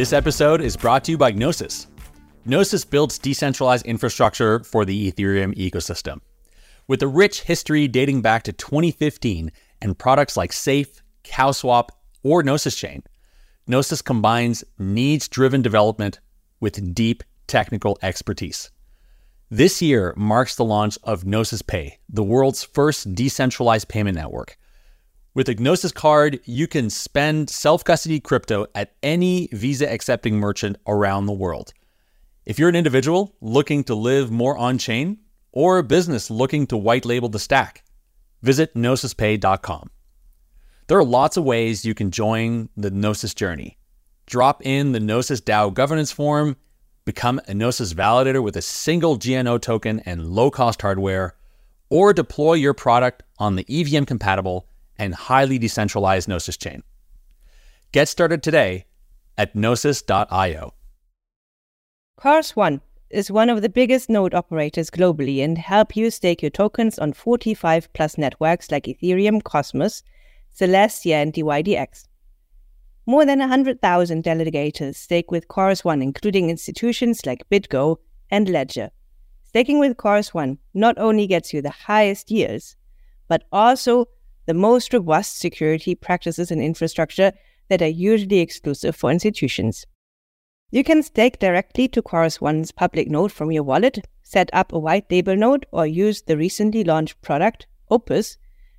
This episode is brought to you by Gnosis. Gnosis builds decentralized infrastructure for the Ethereum ecosystem. With a rich history dating back to 2015 and products like Safe, CowSwap, or Gnosis Chain, Gnosis combines needs driven development with deep technical expertise. This year marks the launch of Gnosis Pay, the world's first decentralized payment network. With a Gnosis card, you can spend self custody crypto at any Visa accepting merchant around the world. If you're an individual looking to live more on chain, or a business looking to white label the stack, visit gnosispay.com. There are lots of ways you can join the Gnosis journey. Drop in the Gnosis DAO governance form, become a Gnosis validator with a single GNO token and low cost hardware, or deploy your product on the EVM compatible and highly decentralized Gnosis chain. Get started today at gnosis.io. Chorus One is one of the biggest node operators globally and help you stake your tokens on 45 plus networks like Ethereum, Cosmos, Celestia, and DYDX. More than 100,000 delegators stake with Chorus One, including institutions like BitGo and Ledger. Staking with Chorus One not only gets you the highest yields, but also the most robust security practices and infrastructure that are usually exclusive for institutions. You can stake directly to Chorus One's public node from your wallet, set up a white label node, or use the recently launched product, Opus,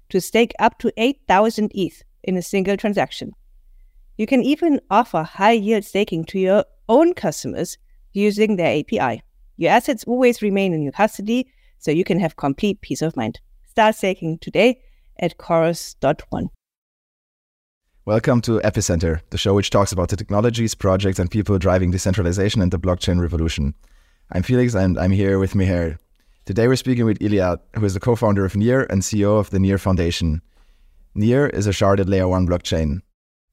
to stake up to 8,000 ETH in a single transaction. You can even offer high yield staking to your own customers using their API. Your assets always remain in your custody, so you can have complete peace of mind. Start staking today at chorus.one. Welcome to Epicenter, the show which talks about the technologies, projects, and people driving decentralization and the blockchain revolution. I'm Felix and I'm here with Meher. Today we're speaking with Illia, who is the co founder of Near and CEO of the Near Foundation. Near is a sharded layer one blockchain.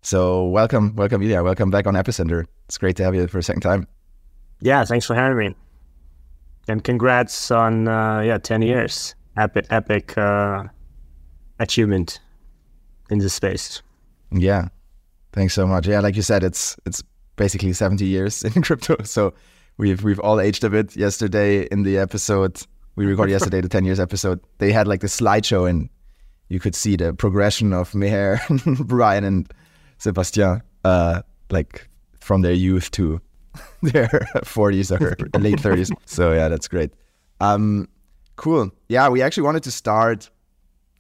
So, welcome, welcome, Illia. Welcome back on Epicenter. It's great to have you for a second time. Yeah, thanks for having me. And congrats on, uh, yeah, 10 years. Epic, epic uh, achievement in this space. Yeah. Thanks so much. Yeah, like you said, it's it's basically 70 years in crypto. So we've we've all aged a bit. Yesterday in the episode we recorded yesterday, the 10 years episode, they had like the slideshow and you could see the progression of Meher, Brian and Sebastien, uh, like from their youth to their 40s or late 30s. So yeah, that's great. Um, cool. Yeah, we actually wanted to start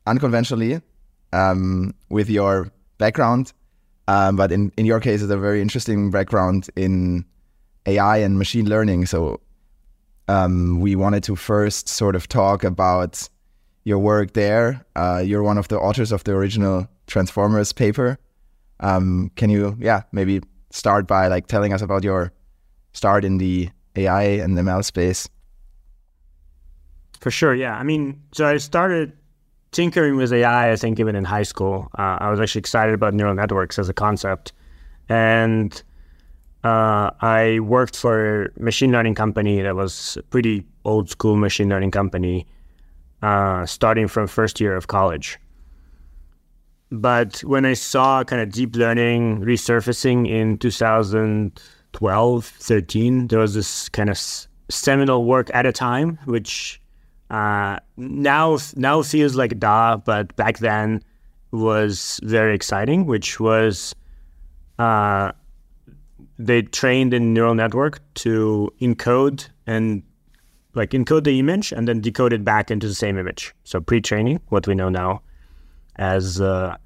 unconventionally um, with your background. Um, but in, in your case, it's a very interesting background in AI and machine learning. So um, we wanted to first sort of talk about your work there. Uh, you're one of the authors of the original Transformers paper. Um, can you, yeah, maybe start by like telling us about your start in the AI and ML space? For sure, yeah. I mean, so I started tinkering with AI, I think even in high school, uh, I was actually excited about neural networks as a concept, and uh, I worked for a machine learning company that was a pretty old school machine learning company, uh, starting from first year of college. But when I saw kind of deep learning resurfacing in 2012, 13, there was this kind of seminal work at a time, which uh, now now feels like da, but back then was very exciting, which was uh, they trained a neural network to encode and like encode the image and then decode it back into the same image. So pre-training, what we know now as uh,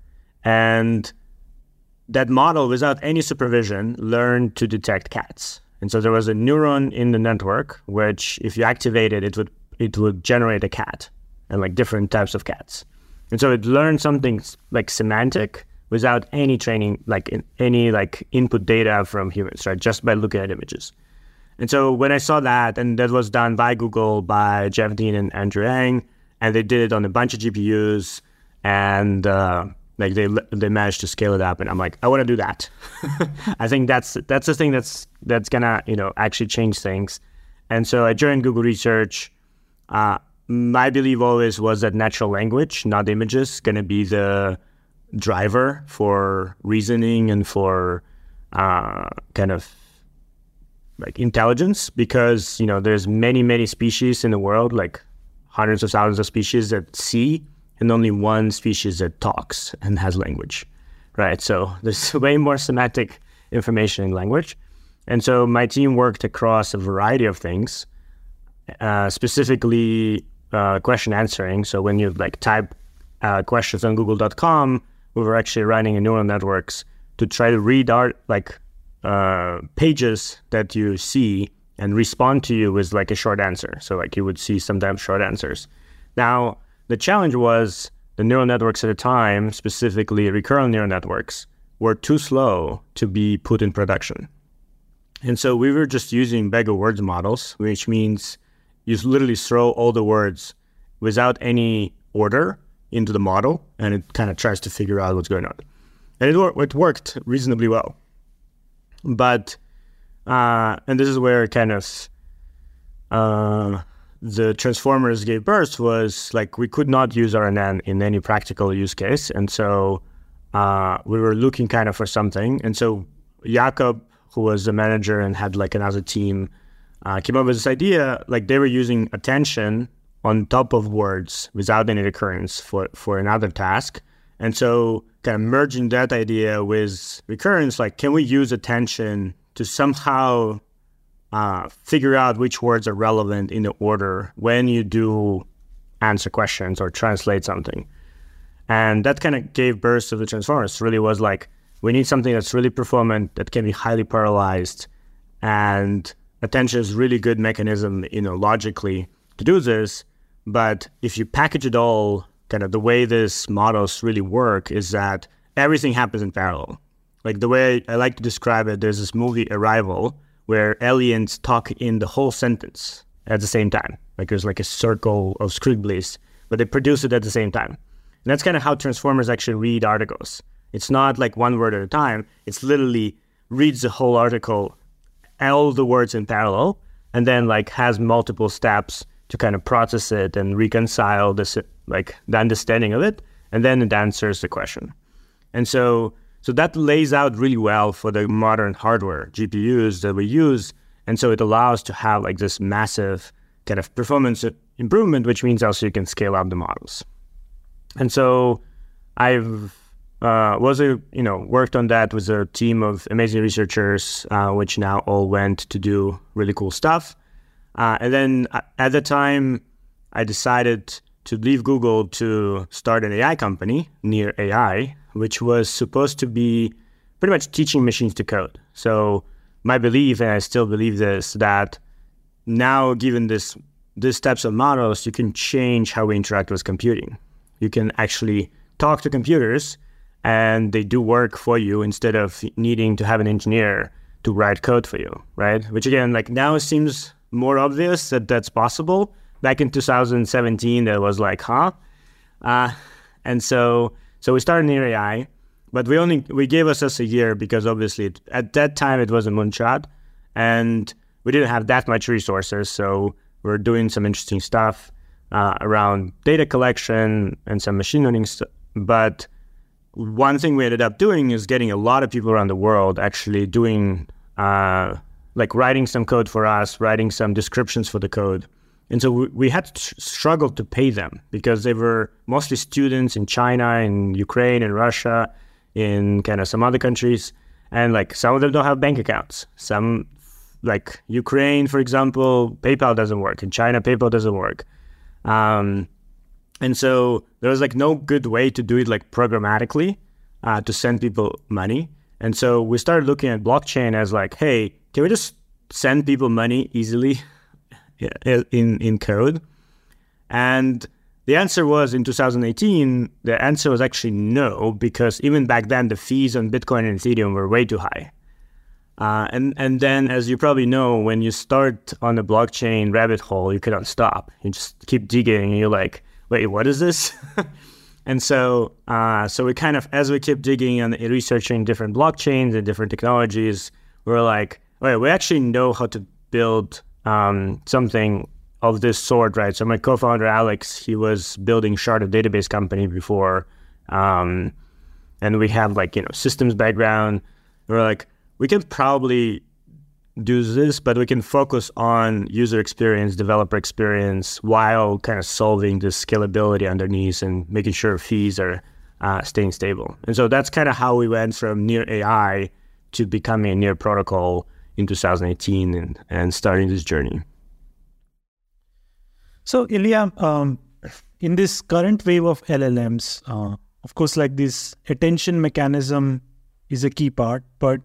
and that model without any supervision learned to detect cats. And so there was a neuron in the network, which if you activated, it would it would generate a cat and like different types of cats. And so it learned something like semantic without any training, like in, any like input data from humans, right? Just by looking at images. And so when I saw that, and that was done by Google, by Jeff Dean and Andrew Ng, and they did it on a bunch of GPUs, and uh, like they they managed to scale it up, and I'm like, I want to do that. I think that's that's the thing that's that's gonna you know actually change things. And so I joined Google Research. Uh, my belief always was that natural language, not images, going to be the driver for reasoning and for uh, kind of like intelligence because you know there's many many species in the world like hundreds of thousands of species that see and only one species that talks and has language right? So there's way more semantic information in language. And so my team worked across a variety of things uh, specifically uh, question answering so when you like type uh, questions on google.com we were actually running neural networks to try to read art like uh, pages that you see and respond to you with like a short answer. So like you would see sometimes short answers. Now the challenge was the neural networks at the time, specifically recurrent neural networks, were too slow to be put in production. And so we were just using bag of words models, which means you literally throw all the words without any order into the model, and it kind of tries to figure out what's going on. And it, it worked reasonably well. But uh, and this is where kind of uh, the transformers gave birth was like we could not use RNN in any practical use case, and so uh, we were looking kind of for something. And so Jakob, who was the manager and had like another team, uh, came up with this idea. Like they were using attention on top of words without any recurrence for for another task, and so kind of merging that idea with recurrence, like can we use attention to somehow uh, figure out which words are relevant in the order when you do answer questions or translate something. And that kind of gave birth to the transformers. Really was like, we need something that's really performant, that can be highly parallelized, and attention is really good mechanism, you know, logically to do this. But if you package it all kind of the way these models really work is that everything happens in parallel. Like the way I like to describe it, there's this movie Arrival where aliens talk in the whole sentence at the same time. Like there's like a circle of scribblies, but they produce it at the same time. And that's kind of how transformers actually read articles. It's not like one word at a time. It's literally reads the whole article, all the words in parallel, and then like has multiple steps to kind of process it and reconcile this like the understanding of it, and then it answers the question. And so so that lays out really well for the modern hardware GPUs that we use. And so it allows to have like this massive kind of performance improvement, which means also you can scale up the models. And so I've uh, was a you know worked on that with a team of amazing researchers, uh, which now all went to do really cool stuff. Uh, and then uh, at the time, I decided to leave Google to start an AI company, Near AI, which was supposed to be pretty much teaching machines to code. So my belief, and I still believe this, that now given this these types of models, you can change how we interact with computing. You can actually talk to computers and they do work for you instead of needing to have an engineer to write code for you, right? Which again, like now it seems more obvious that that's possible. Back in 2017, that was like, huh? Uh, and so, so we started Near AI, but we only we gave us a year because obviously it, at that time it was a moonshot, and we didn't have that much resources. So we're doing some interesting stuff uh, around data collection and some machine learning stuff. But one thing we ended up doing is getting a lot of people around the world actually doing uh, like writing some code for us, writing some descriptions for the code. And so we, we had to struggle to pay them because they were mostly students in China, in Ukraine, in Russia, in kind of some other countries. And like some of them don't have bank accounts. Some, like Ukraine, for example, PayPal doesn't work. In China, PayPal doesn't work. Um, and so there was like no good way to do it like programmatically uh, to send people money. And so we started looking at blockchain as like, hey, can we just send people money easily in in code? And the answer was in 2018. The answer was actually no, because even back then the fees on Bitcoin and Ethereum were way too high. Uh, and and then, as you probably know, when you start on the blockchain rabbit hole, you cannot stop. You just keep digging, and you're like, "Wait, what is this?" and so, uh, so we kind of, as we keep digging and researching different blockchains and different technologies, we're like, Right, we actually know how to build um, something of this sort, right? So my co-founder Alex, he was building sharded database company before, um, and we have like you know systems background. We're like, we can probably do this, but we can focus on user experience, developer experience, while kind of solving the scalability underneath and making sure fees are uh, staying stable. And so that's kind of how we went from Near AI to becoming a Near Protocol in 2018 and, and starting this journey. So, Illia, um, in this current wave of LLMs, uh, of course, like this attention mechanism is a key part, but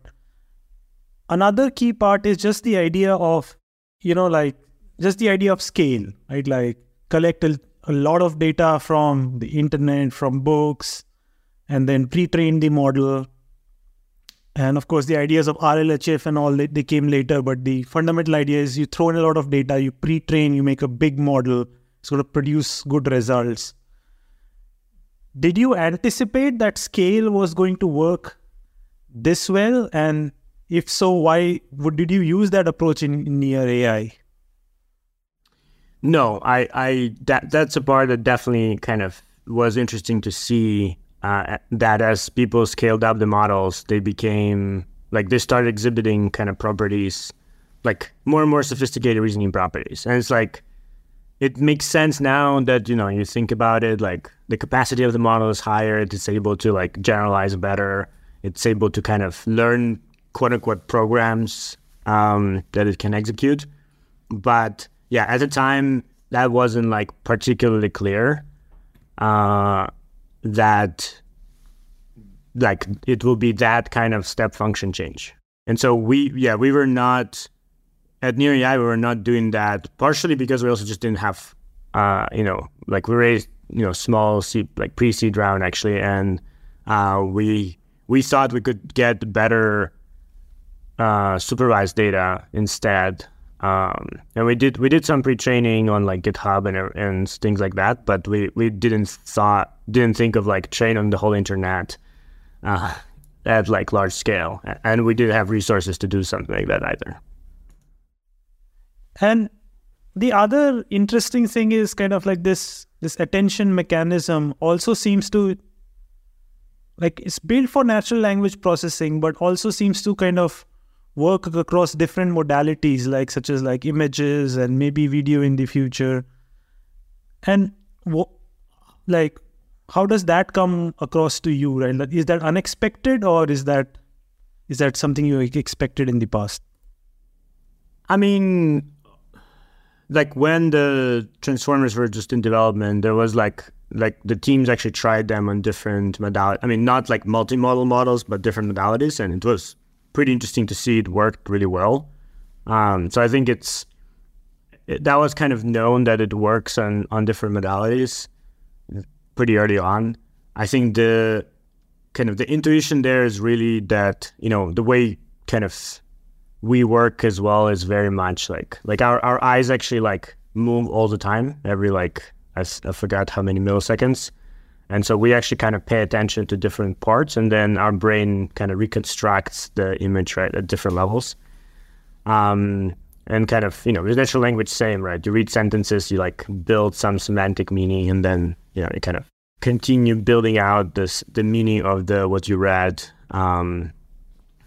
another key part is just the idea of, you know, like just the idea of scale, right? Like collect a, a lot of data from the internet, from books, and then pre-train the model. And of course, the ideas of RLHF and all they, they came later, but the fundamental idea is you throw in a lot of data, you pre-train, you make a big model, it's going to produce good results. Did you anticipate that scale was going to work this well? And if so, why would did you use that approach in, in Near AI? No, I, I that that's a part that definitely kind of was interesting to see. Uh, that as people scaled up the models, they became like they started exhibiting kind of properties, like more and more sophisticated reasoning properties, and it's like it makes sense now that you know you think about it like the capacity of the model is higher it's able to like generalize better it's able to kind of learn quote unquote programs um, that it can execute. But yeah at the time that wasn't like particularly clear uh, that like it will be that kind of step function change. And so we yeah we were not at Near AI, we were not doing that partially because we also just didn't have, uh, you know, like we raised, you know, small seed, like pre-seed round actually, and uh, we we thought we could get better uh, supervised data instead. Um, and we did we did some pre-training on like GitHub and and things like that, but we, we didn't thought didn't think of like train on the whole internet uh, at like large scale, and we didn't have resources to do something like that either. And the other interesting thing is kind of like this this attention mechanism also seems to like it's built for natural language processing but also seems to kind of work across different modalities like such as like images and maybe video in the future and what like how does that come across to you right like, is that unexpected or is that is that something you expected in the past i mean like when the transformers were just in development, there was like like the teams actually tried them on different modalities. I mean, not like multi-modal models, but different modalities, and it was pretty interesting to see it worked really well. Um, so I think it's it, that was kind of known that it works on on different modalities pretty early on. I think the kind of the intuition there is really that you know the way kind of we work as well is very much like like our, our eyes actually like move all the time every like I, I forgot how many milliseconds and so we actually kind of pay attention to different parts and then our brain kind of reconstructs the image right at different levels. Um, and kind of you know with natural language same right? You read sentences you like build some semantic meaning and then you know you kind of continue building out this the meaning of the what you read. Um,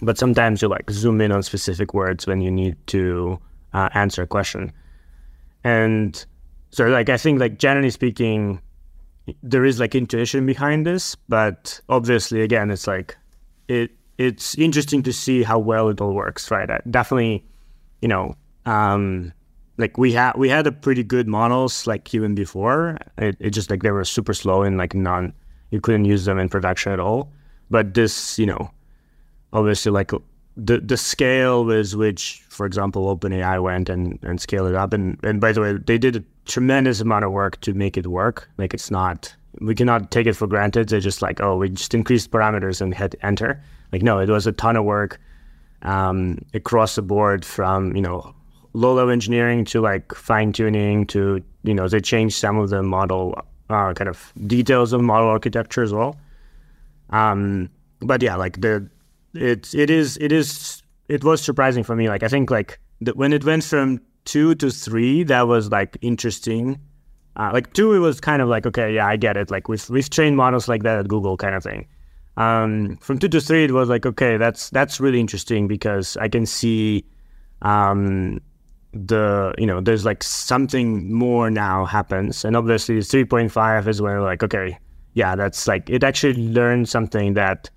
but sometimes you like zoom in on specific words when you need to uh, answer a question. And so like i think like generally speaking there is like intuition behind this but obviously again it's like it it's interesting to see how well it all works right I definitely you know um like we had we had a pretty good models like even before it, it just like they were super slow and like non you couldn't use them in production at all but this you know obviously like the the scale with which, for example, OpenAI went and, and scaled it up. And, and by the way, they did tremendous amount of work to make it work. Like it's not we cannot take it for granted. They're just like, oh, we just increased parameters and hit enter. Like no, it was a ton of work um, across the board from, you know, low level engineering to like fine tuning to, you know, they changed some of the model uh, kind of details of model architecture as well. Um, but yeah, like the it it is it is it was surprising for me. Like I think like the, when it went from two to three, that was like interesting. Uh, like two, it was kind of like okay, yeah, I get it. Like we've we've trained models like that at Google, kind of thing. um, from two to three, it was like, okay, that's that's really interesting because I can see um, the you know there's like something more now happens, and obviously three point five is where like okay, yeah, that's like it actually learned something that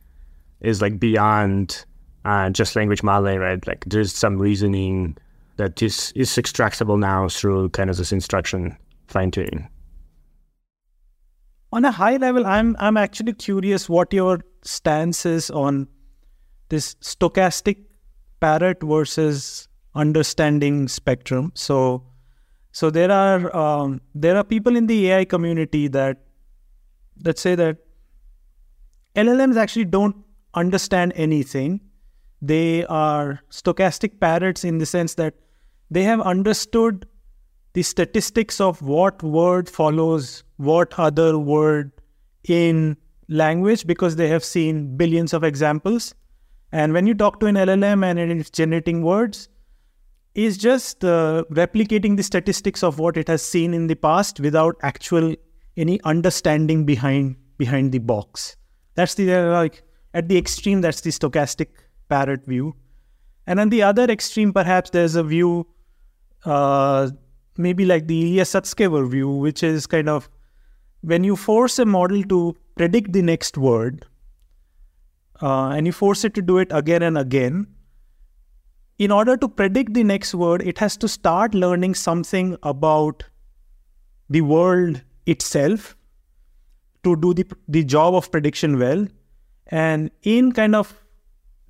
is like beyond uh, just language modeling, right? Like there's some reasoning that is is extractable now through kind of this instruction fine tuning on a high level, I'm I'm actually curious what your stance is on this stochastic parrot versus understanding spectrum. So, so there are um, there are people in the AI community that let's say that LLMs actually don't understand anything. They are stochastic parrots in the sense that they have understood the statistics of what word follows what other word in language because they have seen billions of examples. And when you talk to an LLM and it's generating words, is just uh, replicating the statistics of what it has seen in the past without actual any understanding behind behind the box. That's the uh, like at the extreme. That's the stochastic parrot view, and on the other extreme, perhaps there's a view uh, maybe like the Ilya Sutskever view, which is kind of when you force a model to predict the next word, uh, and you force it to do it again and again, in order to predict the next word, it has to start learning something about the world itself to do the, the job of prediction well. And in kind of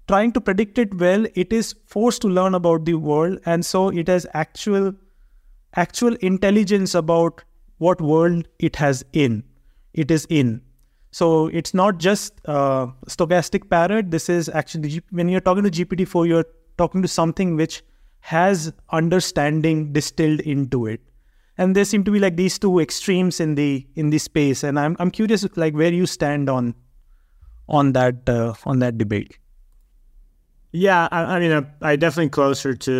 trying to predict it well, it is forced to learn about the world. And so it has actual actual intelligence about what world it has in it is in so it's not just uh, stochastic parrot this is actually when you're talking to gpt-4 you're talking to something which has understanding distilled into it and there seem to be like these two extremes in the in the space and i'm i'm curious like where you stand on on that uh, on that debate yeah, I, I mean, I, definitely closer to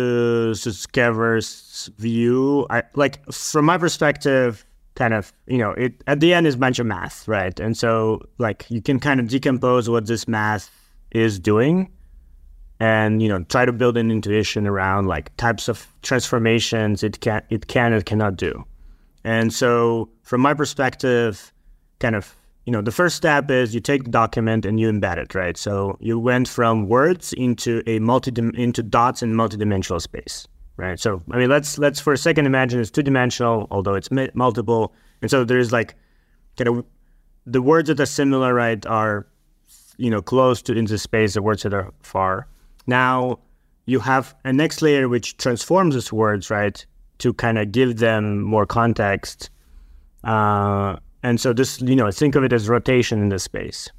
Sutskever's view. I like from my perspective, kind of, you know, it at the end is a bunch of math, right? And so, like, you can kind of decompose what this math is doing, and you know, try to build an intuition around like types of transformations it can it can and cannot do. And so, from my perspective, kind of you know, the first step is you take the document and you embed it, right? So you went from words into a multi into dots in multidimensional space, right? So I mean, let's let's for a second imagine it's two dimensional, although it's multiple, and so there's like kind of the words that are similar, right, are you know close to into space. The words that are far. Now you have a next layer which transforms these words, right, to kind of give them more context. Uh, and so this, you know, think of it as rotation in the space.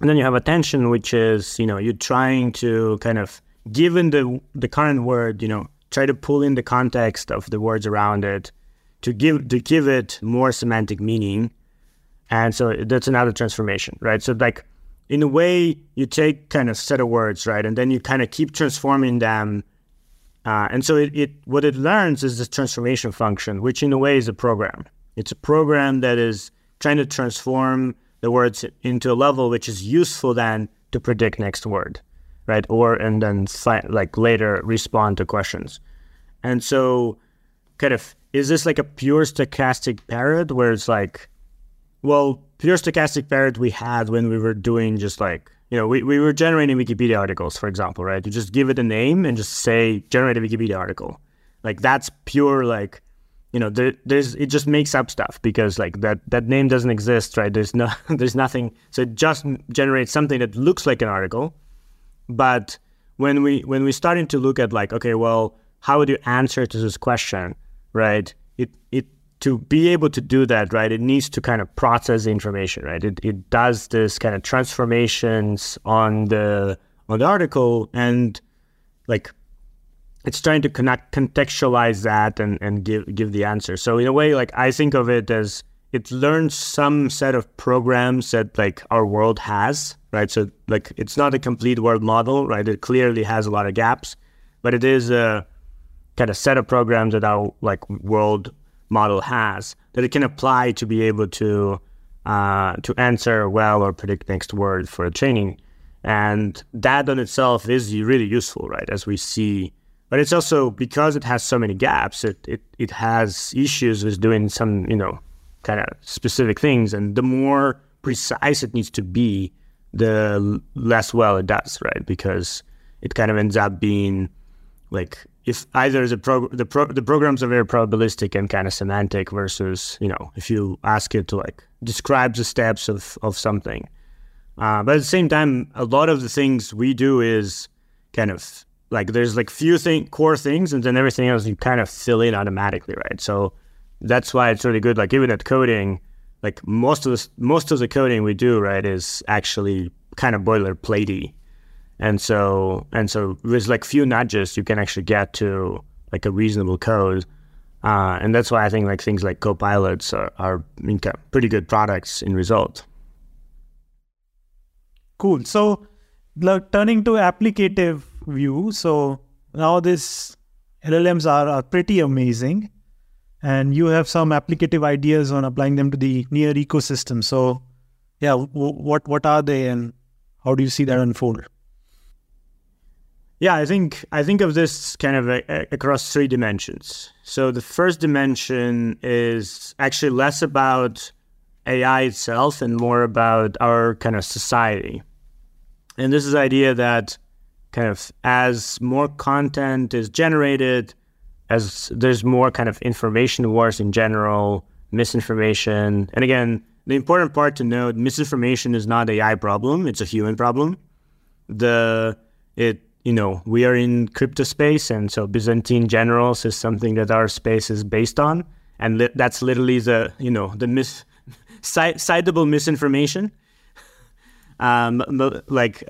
And then you have attention, which is, you know, you're trying to kind of, given the the current word, you know, try to pull in the context of the words around it to give to give it more semantic meaning. And so that's another transformation, right? So like in a way, you take kind of set of words, right, and then you kind of keep transforming them. Uh, and so it, it what it learns is this transformation function, which in a way is a program. It's a program that is trying to transform the words into a level which is useful then to predict next word, right? Or and then like later respond to questions. And so, kind of, is this like a pure stochastic parrot where it's like, well, pure stochastic parrot we had when we were doing just like you know, we, we were generating Wikipedia articles, for example, right? You just give it a name and just say generate a Wikipedia article. Like that's pure like you know there, there's it just makes up stuff because like that that name doesn't exist right? There's no there's nothing. So it just generates something that looks like an article. But when we when we starting to look at like okay well how would you answer to this question right? It it to be able to do that right it needs to kind of process the information right? It, it does this kind of transformations on the on the article and like it's trying to connect contextualize that and, and give give the answer. So in a way, like I think of it as it learns some set of programs that like our world has, right? So like it's not a complete world model, right? It clearly has a lot of gaps, but it is a kind of set of programs that our like world model has that it can apply to be able to uh, to answer well or predict next word for a training. And that on itself is really useful, right? As we see, but it's also because it has so many gaps, it, it, it has issues with doing some, you know, kind of specific things. And the more precise it needs to be, the less well it does, right? Because it kind of ends up being like if either the pro- the pro- the programs are very probabilistic and kind of semantic versus you know if you ask it to like describe the steps of of something uh, but at the same time a lot of the things we do is kind of like there's like few thing core things and then everything else you kind of fill in automatically right so that's why it's really good like even at coding like most of the most of the coding we do right is actually kind of boilerplatey and so and so with like few nudges, you can actually get to like a reasonable code. Uh, and that's why I think like things like copilots are, are pretty good products in result. Cool. So like, turning to applicative view, so now these LLMs are, are pretty amazing, and you have some applicative ideas on applying them to the near ecosystem. So, yeah, what what are they, and how do you see that unfold? Yeah, I think I think of this kind of a, a, across three dimensions. So the first dimension is actually less about AI itself and more about our kind of society. And this is the idea that kind of as more content is generated, as there's more kind of information wars in general, misinformation. And again, the important part to note, misinformation is not AI problem, it's a human problem. The it you know, we are in crypto space, and so Byzantine generals is something that our space is based on, and li- that's literally the you know the mis citable misinformation, um, like,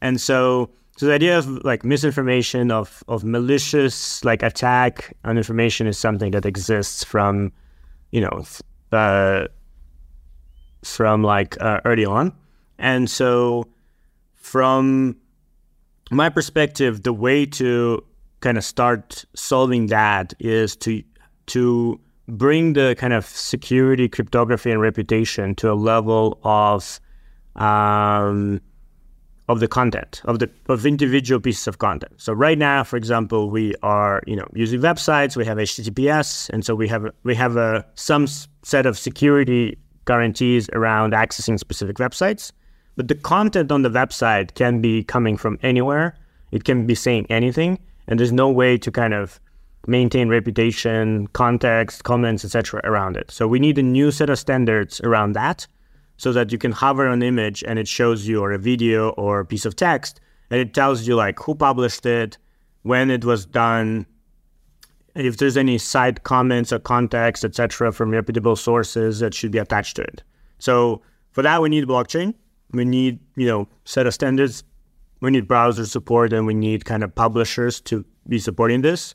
and so so the idea of like misinformation of of malicious like attack on information is something that exists from, you know, uh, from like uh, early on, and so from my perspective, the way to kind of start solving that is to to bring the kind of security, cryptography, and reputation to a level of um, of the content of the of individual pieces of content. So right now, for example, we are you know using websites. We have HTTPS, and so we have we have a some set of security guarantees around accessing specific websites. But the content on the website can be coming from anywhere. It can be saying anything, and there's no way to kind of maintain reputation, context, comments, etc. around it. So we need a new set of standards around that so that you can hover an image and it shows you or a video or a piece of text and it tells you like who published it, when it was done, if there's any side comments or context, etc., from reputable sources that should be attached to it. So for that, we need blockchain we need you know set of standards we need browser support and we need kind of publishers to be supporting this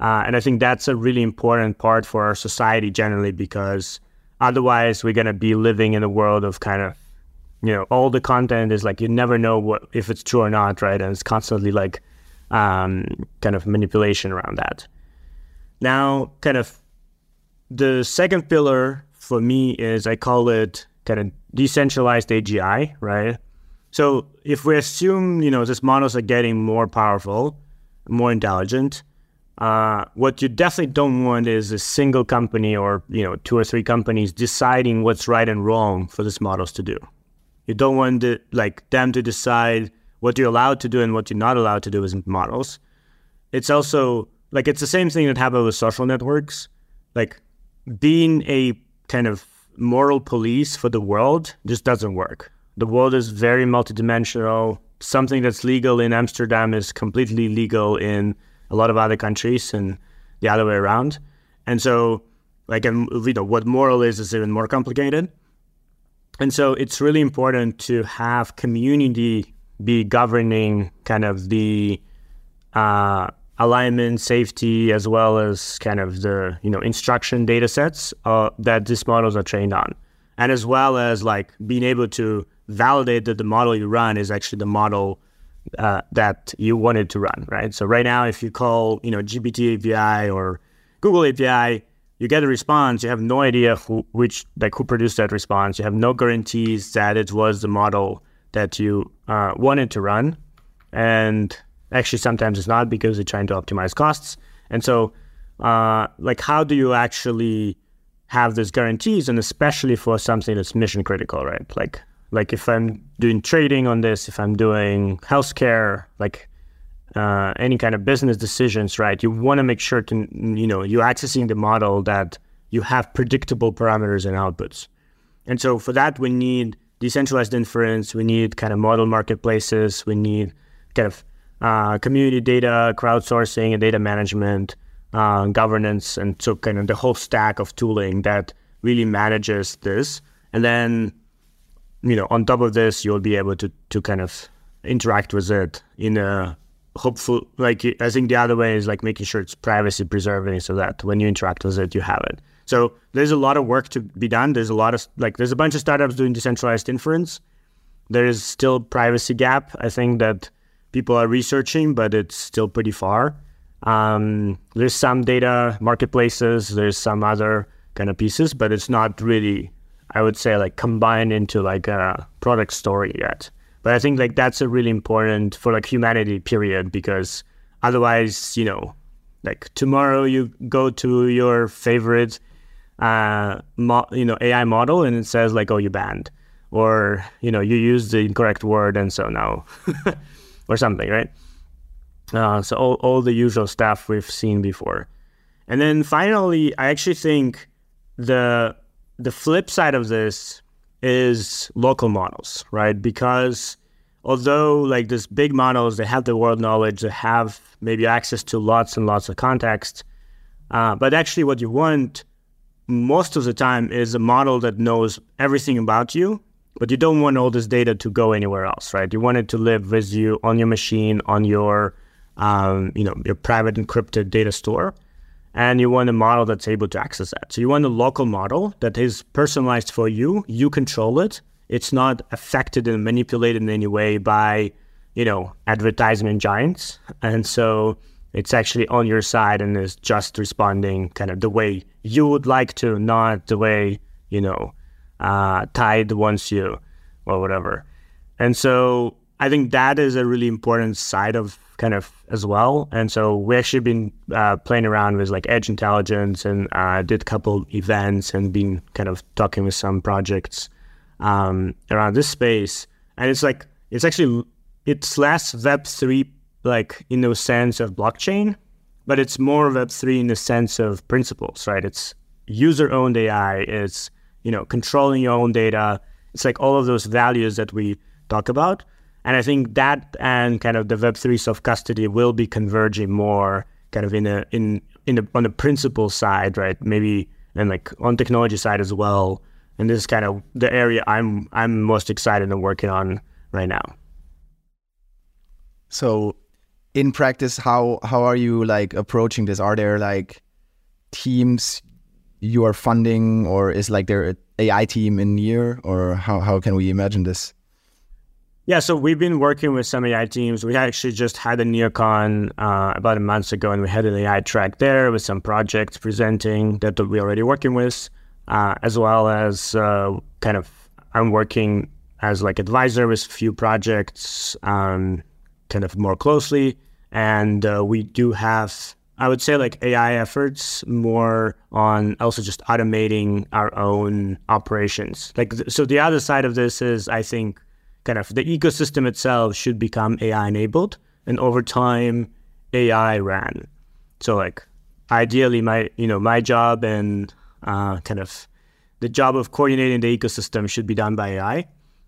uh, and i think that's a really important part for our society generally because otherwise we're going to be living in a world of kind of you know all the content is like you never know what if it's true or not right and it's constantly like um, kind of manipulation around that now kind of the second pillar for me is i call it kind of decentralized AGI, right? So if we assume, you know, these models are getting more powerful, more intelligent, uh, what you definitely don't want is a single company or, you know, two or three companies deciding what's right and wrong for these models to do. You don't want like them to decide what you're allowed to do and what you're not allowed to do as models. It's also like it's the same thing that happened with social networks. Like being a kind of moral police for the world just doesn't work. The world is very multidimensional. Something that's legal in Amsterdam is completely legal in a lot of other countries and the other way around. And so, like, and, you know, what moral is is even more complicated. And so, it's really important to have community be governing kind of the uh, alignment, safety, as well as kind of the you know instruction data sets uh, that these models are trained on, and as well as like being able to validate that the model you run is actually the model uh, that you wanted to run, right? So right now, if you call you know GPT API or Google API, you get a response, you have no idea who which like who produced that response. You have no guarantees that it was the model that you uh, wanted to run, and actually sometimes it's not because they're trying to optimize costs. And so, uh, like, how do you actually have those guarantees, and especially for something that's mission critical, right? Like, like if I'm doing trading on this, if I'm doing healthcare, like uh, any kind of business decisions, right? You want to make sure to, you know, you're accessing the model that you have predictable parameters and outputs. And so for that, we need decentralized inference. We need kind of model marketplaces. We need kind of uh, community data, crowdsourcing, and data management, uh, governance, and so kind of the whole stack of tooling that really manages this. And then, you know, on top of this, you'll be able to to kind of interact with it in a hopeful like i think the other way is like making sure it's privacy preserving so that when you interact with it you have it. So there's a lot of work to be done. There's a lot of like there's a bunch of startups doing decentralized inference. There is still privacy gap i think that people are researching but it's still pretty far. Um, there's some data marketplaces there's some other kind of pieces but it's not really i would say like combined into like a product story yet. But I think like that's a really important for like humanity period because otherwise, you know, like tomorrow you go to your favorite uh mo- you know AI model and it says like oh you banned. Or you know you used the incorrect word and so now or something right? Uh, so all, all the usual stuff we've seen before. And then finally I actually think the the flip side of this is local models, right? Because although like these big models, they have the world knowledge, they have maybe access to lots and lots of context, uh, but actually what you want most of the time is a model that knows everything about you, but you don't want all this data to go anywhere else, right? You want it to live with you on your machine, on your um, you know your private encrypted data store and you want a model that's able to access that. So you want a local model that is personalized for you. You control it. It's not affected and manipulated in any way by, you know, advertisement giants. And so it's actually on your side and is just responding kind of the way you would like to, not the way, you know, uh, Tide wants you or whatever. And so I think that is a really important side of kind of as well. And so we actually been uh, playing around with like edge intelligence and uh, did a couple events and been kind of talking with some projects um, around this space. And it's like it's actually it's less Web three like in the sense of blockchain, but it's more Web three in the sense of principles, right? It's user owned AI. It's you know controlling your own data. It's like all of those values that we talk about. And I think that and kind of the Web3 self custody will be converging more kind of in a in in the on the principle side, right? Maybe and like on technology side as well. And this is kind of the area I'm I'm most excited and working on right now. So in practice, how how are you like approaching this? Are there like teams you are funding or is like there AI team in Near or how, how can we imagine this? Yeah, so we've been working with some AI teams. We actually just had a NearCon uh, about a month ago, and we had an AI track there with some projects presenting that we're already working with, uh, as well as uh, kind of I'm working as like advisor with a few projects, um, kind of more closely, and uh, we do have. I would say like AI efforts more on also just automating our own operations. Like so, the other side of this is I think kind of the ecosystem itself should become AI enabled, and over time, AI ran. So like ideally, my you know my job and uh, kind of the job of coordinating the ecosystem should be done by AI.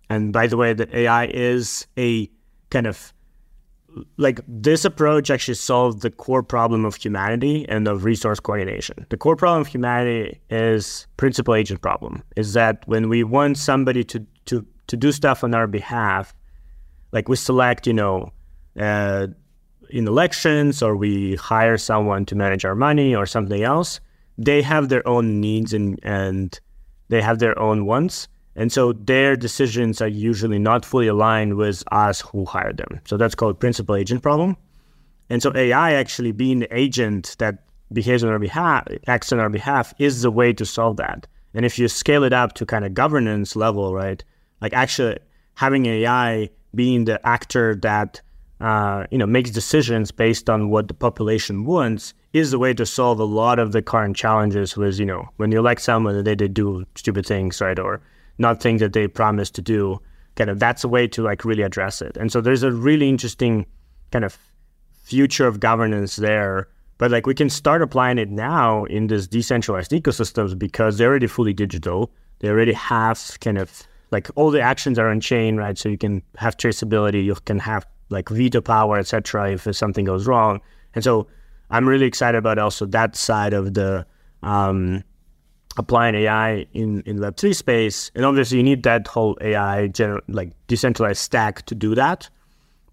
And by the way, the AI is a kind of like this approach actually solved the core problem of humanity and of resource coordination. The core problem of humanity is principal agent problem. Is that when we want somebody to to to do stuff on our behalf, like we select, you know, uh, in elections or we hire someone to manage our money or something else, they have their own needs and, and they have their own wants. And so their decisions are usually not fully aligned with us who hired them. So that's called principal agent problem. And so AI actually being the agent that behaves on our behalf, acts on our behalf, is the way to solve that. And if you scale it up to kind of governance level, right? Like actually having AI being the actor that uh, you know makes decisions based on what the population wants is the way to solve a lot of the current challenges. Was you know when you elect someone they they do stupid things, right, or not things that they promised to do. Kind of that's a way to like really address it. And so there's a really interesting kind of future of governance there. But like we can start applying it now in this decentralized ecosystems because they're already fully digital. They already have kind of like all the actions are on chain, right? So you can have traceability, you can have like veto power, etc. If something goes wrong, and so I'm really excited about also that side of the um, applying AI in in Web three space. And obviously, you need that whole AI gener- like decentralized stack to do that.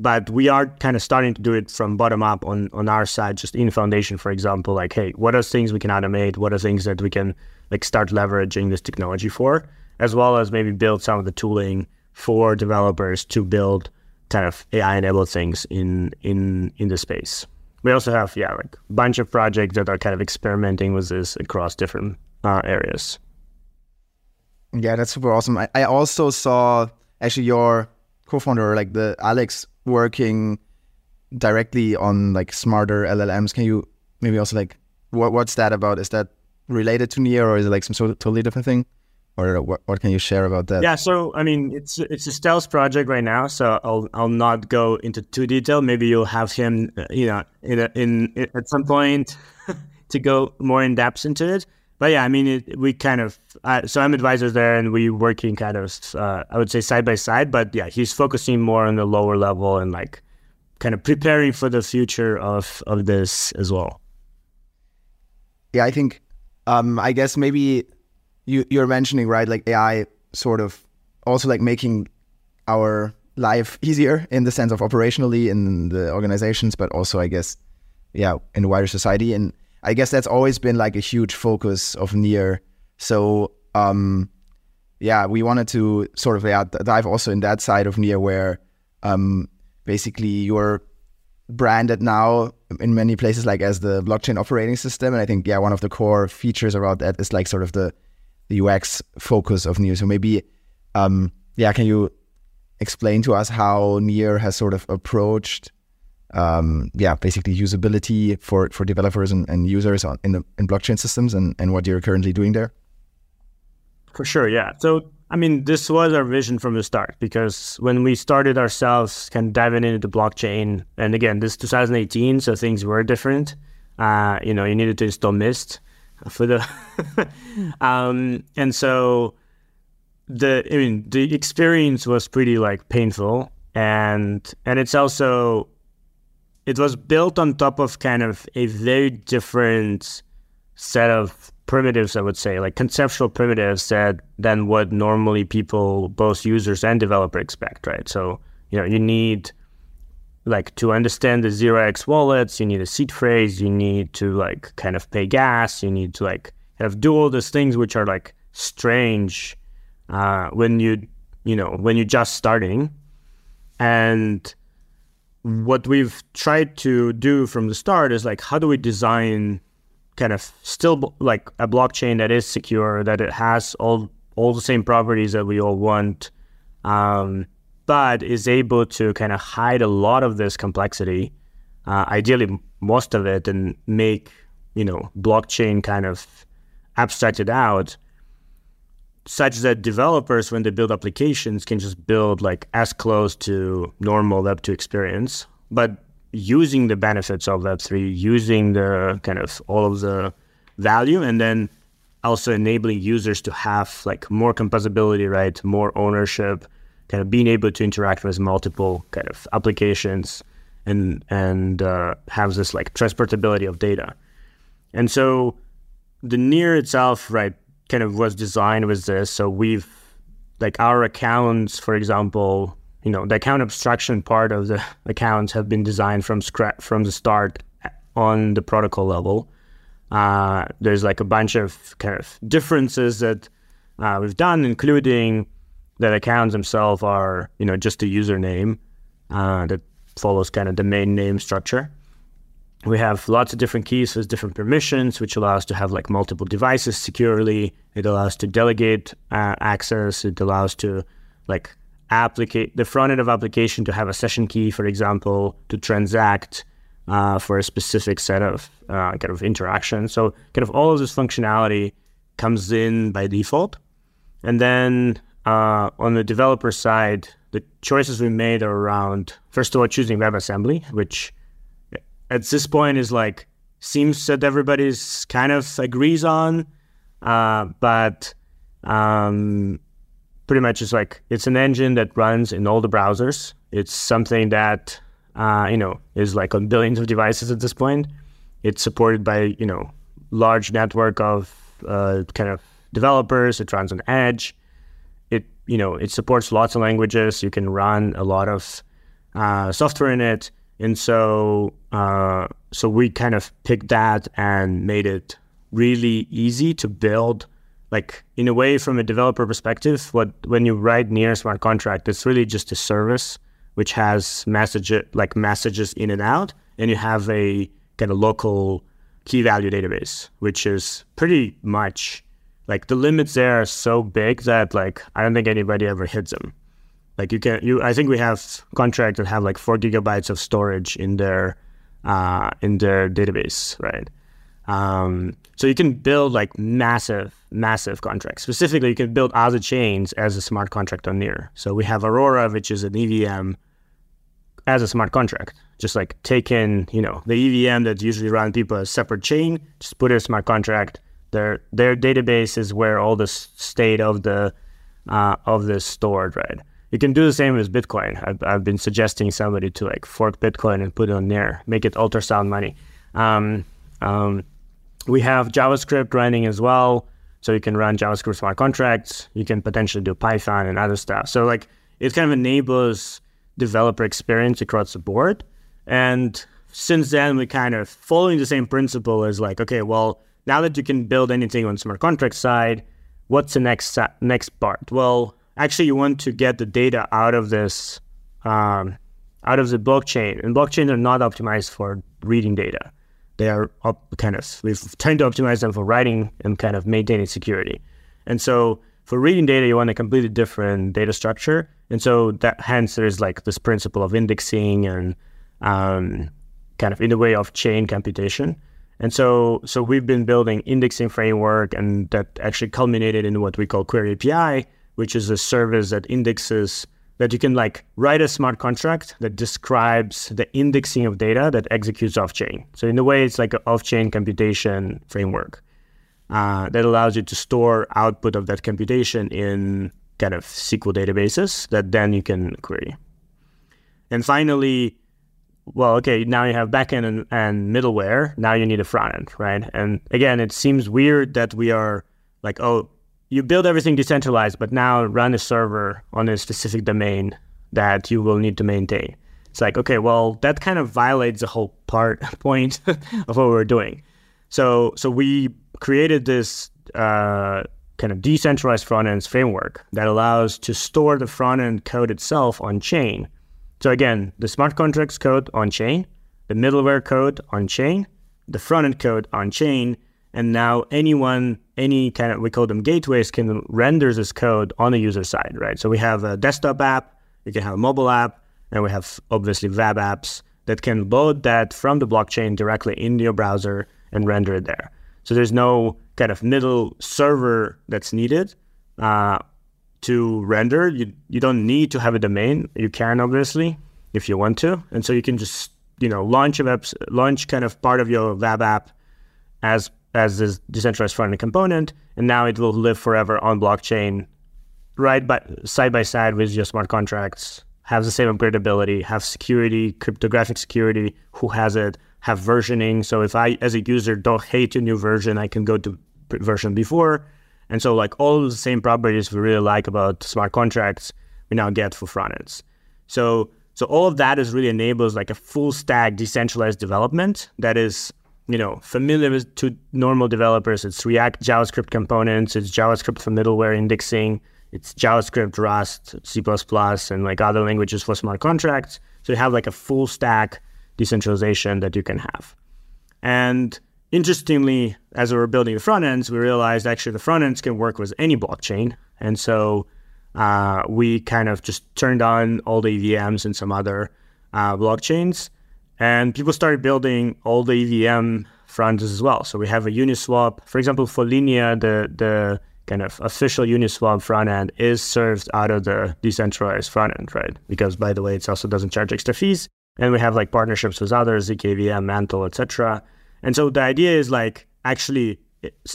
But we are kind of starting to do it from bottom up on on our side, just in Foundation, for example. Like, hey, what are things we can automate? What are things that we can like start leveraging this technology for? As well as maybe build some of the tooling for developers to build kind of AI enabled things in in in the space. We also have yeah like a bunch of projects that are kind of experimenting with this across different uh, areas. Yeah, that's super awesome. I, I also saw actually your co-founder, like the Alex, working directly on like smarter LLMs. Can you maybe also like what what's that about? Is that related to Near or is it like some sort of totally different thing? Or what, what can you share about that? Yeah, so I mean, it's it's a stealth project right now, so I'll I'll not go into too detail. Maybe you'll have him, uh, you know, in a, in, in at some point to go more in depth into it. But yeah, I mean, it, we kind of uh, so I'm advisors there, and we working kind of uh, I would say side by side. But yeah, he's focusing more on the lower level and like kind of preparing for the future of of this as well. Yeah, I think um, I guess maybe you you're mentioning right like AI sort of also like making our life easier in the sense of operationally in the organizations, but also I guess yeah in wider society. And I guess that's always been like a huge focus of Near. So um, yeah, we wanted to sort of yeah, dive also in that side of Near where um, basically you're branded now in many places like as the blockchain operating system. And I think yeah, one of the core features around that is like sort of the the UX focus of Near. So maybe, um, yeah, can you explain to us how Near has sort of approached, um, yeah, basically usability for for developers and, and users on, in the in blockchain systems and and what you're currently doing there? For sure, yeah. So I mean, this was our vision from the start because when we started ourselves, kind of diving into the blockchain, and again, this 2018, so things were different. Uh, you know, you needed to install Mist for the um, and so the I mean the experience was pretty like painful. And and it's also it was built on top of kind of a very different set of primitives I would say like conceptual primitives that than what normally people both users and developer expect right? So you know you need like to understand the 0x wallets, you need a seed phrase, you need to like kind of pay gas, you need to like kind of do all those things which are like strange uh, when you you know when you're just starting. And what we've tried to do from the start is like how do we design kind of still like a blockchain that is secure, that it has all all the same properties that we all want. Um, but is able to kind of hide a lot of this complexity, uh, ideally most of it, and make you know blockchain kind of abstracted out, such that developers, when they build applications, can just build like as close to normal Web two experience, but using the benefits of Web three, using the kind of all of the value, and then also enabling users to have like more composability, right, more ownership kind of being able to interact with multiple kind of applications and and uh, have this like transportability of data. And so the near itself, right, kind of was designed with this. So we've like our accounts, for example, you know, the account abstraction part of the accounts have been designed from scratch from the start on the protocol level. Uh, there's like a bunch of kind of differences that uh, we've done, including that accounts themselves are you know just a username uh, that follows kind of domain name structure. we have lots of different keys with different permissions, which allows to have like multiple devices securely. It allows to delegate uh, access. It allows to like applicate the front end of application to have a session key, for example, to transact uh, for a specific set of uh, kind of interactions. So kind of all of this functionality comes in by default. And then uh, on the developer side, the choices we made are around first of all choosing WebAssembly, which at this point is like seems that everybody's kind of agrees on, uh, but um, pretty much it's like it's an engine that runs in all the browsers. It's something that uh, you know is like on billions of devices at this point. It's supported by you know large network of uh, kind of developers. It runs on Edge. You know it supports lots of languages. You can run a lot of uh, software in it. And so, uh, so we kind of picked that and made it really easy to build. Like in a way, from a developer perspective, what when you write near smart contract, it's really just a service which has message like messages in and out, and you have a kind of local key value database, which is pretty much like the limits there are so big that like I don't think anybody ever hits them. Like you can, you I think we have contracts that have like four gigabytes of storage in their uh, in their database, right? Um, so you can build like massive, massive contracts. Specifically, you can build other chains as a smart contract on Near. So we have Aurora, which is an EVM as a smart contract. Just like take in, you know, the EVM that usually run people a separate chain, just put a smart contract. Their their database is where all the state of the uh, of this stored, right? You can do the same with Bitcoin. I've, I've been suggesting somebody to like fork Bitcoin and put it on there, make it ultrasound money. Um, um, we have JavaScript running as well. So you can run JavaScript smart contracts. You can potentially do Python and other stuff. So like it kind of enables developer experience across the board. And since then, we kind of following the same principle as like, okay, well, now that you can build anything on smart contract side, what's the next next part? Well, actually you want to get the data out of this um, out of the blockchain and blockchains are not optimized for reading data. They are up, kind of we've tend to optimize them for writing and kind of maintaining security. And so for reading data you want a completely different data structure. And so that hence there's like this principle of indexing and um, kind of in the way of chain computation and so so we've been building indexing framework and that actually culminated in what we call query api which is a service that indexes that you can like write a smart contract that describes the indexing of data that executes off chain. So in a way, it's like an off chain computation framework uh, that allows you to store output of that computation in kind of SQL databases that then you can query. And finally, well, okay, now you have backend and, and middleware. Now you need a front end, right? And again, it seems weird that we are like, oh, you build everything decentralized, but now run a server on a specific domain that you will need to maintain. It's like, okay, well, that kind of violates the whole part point of what we're doing. So, so we created this uh, kind of decentralized front end framework that allows to store the front end code itself on chain. So again, the smart contracts code on chain, the middleware code on chain, the front end code on chain, and now anyone, any kind of, we call them gateways, can render this code on the user side, right? So we have a desktop app, we can have a mobile app, and we have obviously web apps that can load that from the blockchain directly into your browser and render it there. So there's no kind of middle server that's needed uh, to render. You you don't need to have a domain. You can obviously if you want to, and so you can just you know launch a web launch kind of part of your web app as as this decentralized front end component, and now it will live forever on blockchain, right by side by side with your smart contracts, have the same upgradability, have security, cryptographic security, who has it, have versioning. So if I, as a user, don't hate a new version, I can go to version before. And so like all the same properties we really like about smart contracts, we now get for front ends. So so all of that is really enables like a full stack decentralized development that is you know, familiar to normal developers. It's React JavaScript components, it's JavaScript for middleware indexing, it's JavaScript, Rust, C++, and like other languages for smart contracts. So you have like a full stack decentralization that you can have. And interestingly, as we were building the front ends, we realized actually the front ends can work with any blockchain. And so uh, we kind of just turned on all the EVMs and some other uh, blockchains. And people started building all the EVM fronts as well. So we have a Uniswap. For example, for Linea, the, the kind of official Uniswap front end is served out of the decentralized front end, right? Because by the way, it also doesn't charge extra fees. And we have like partnerships with others, ZKVM, Mantle, etc. And so the idea is like actually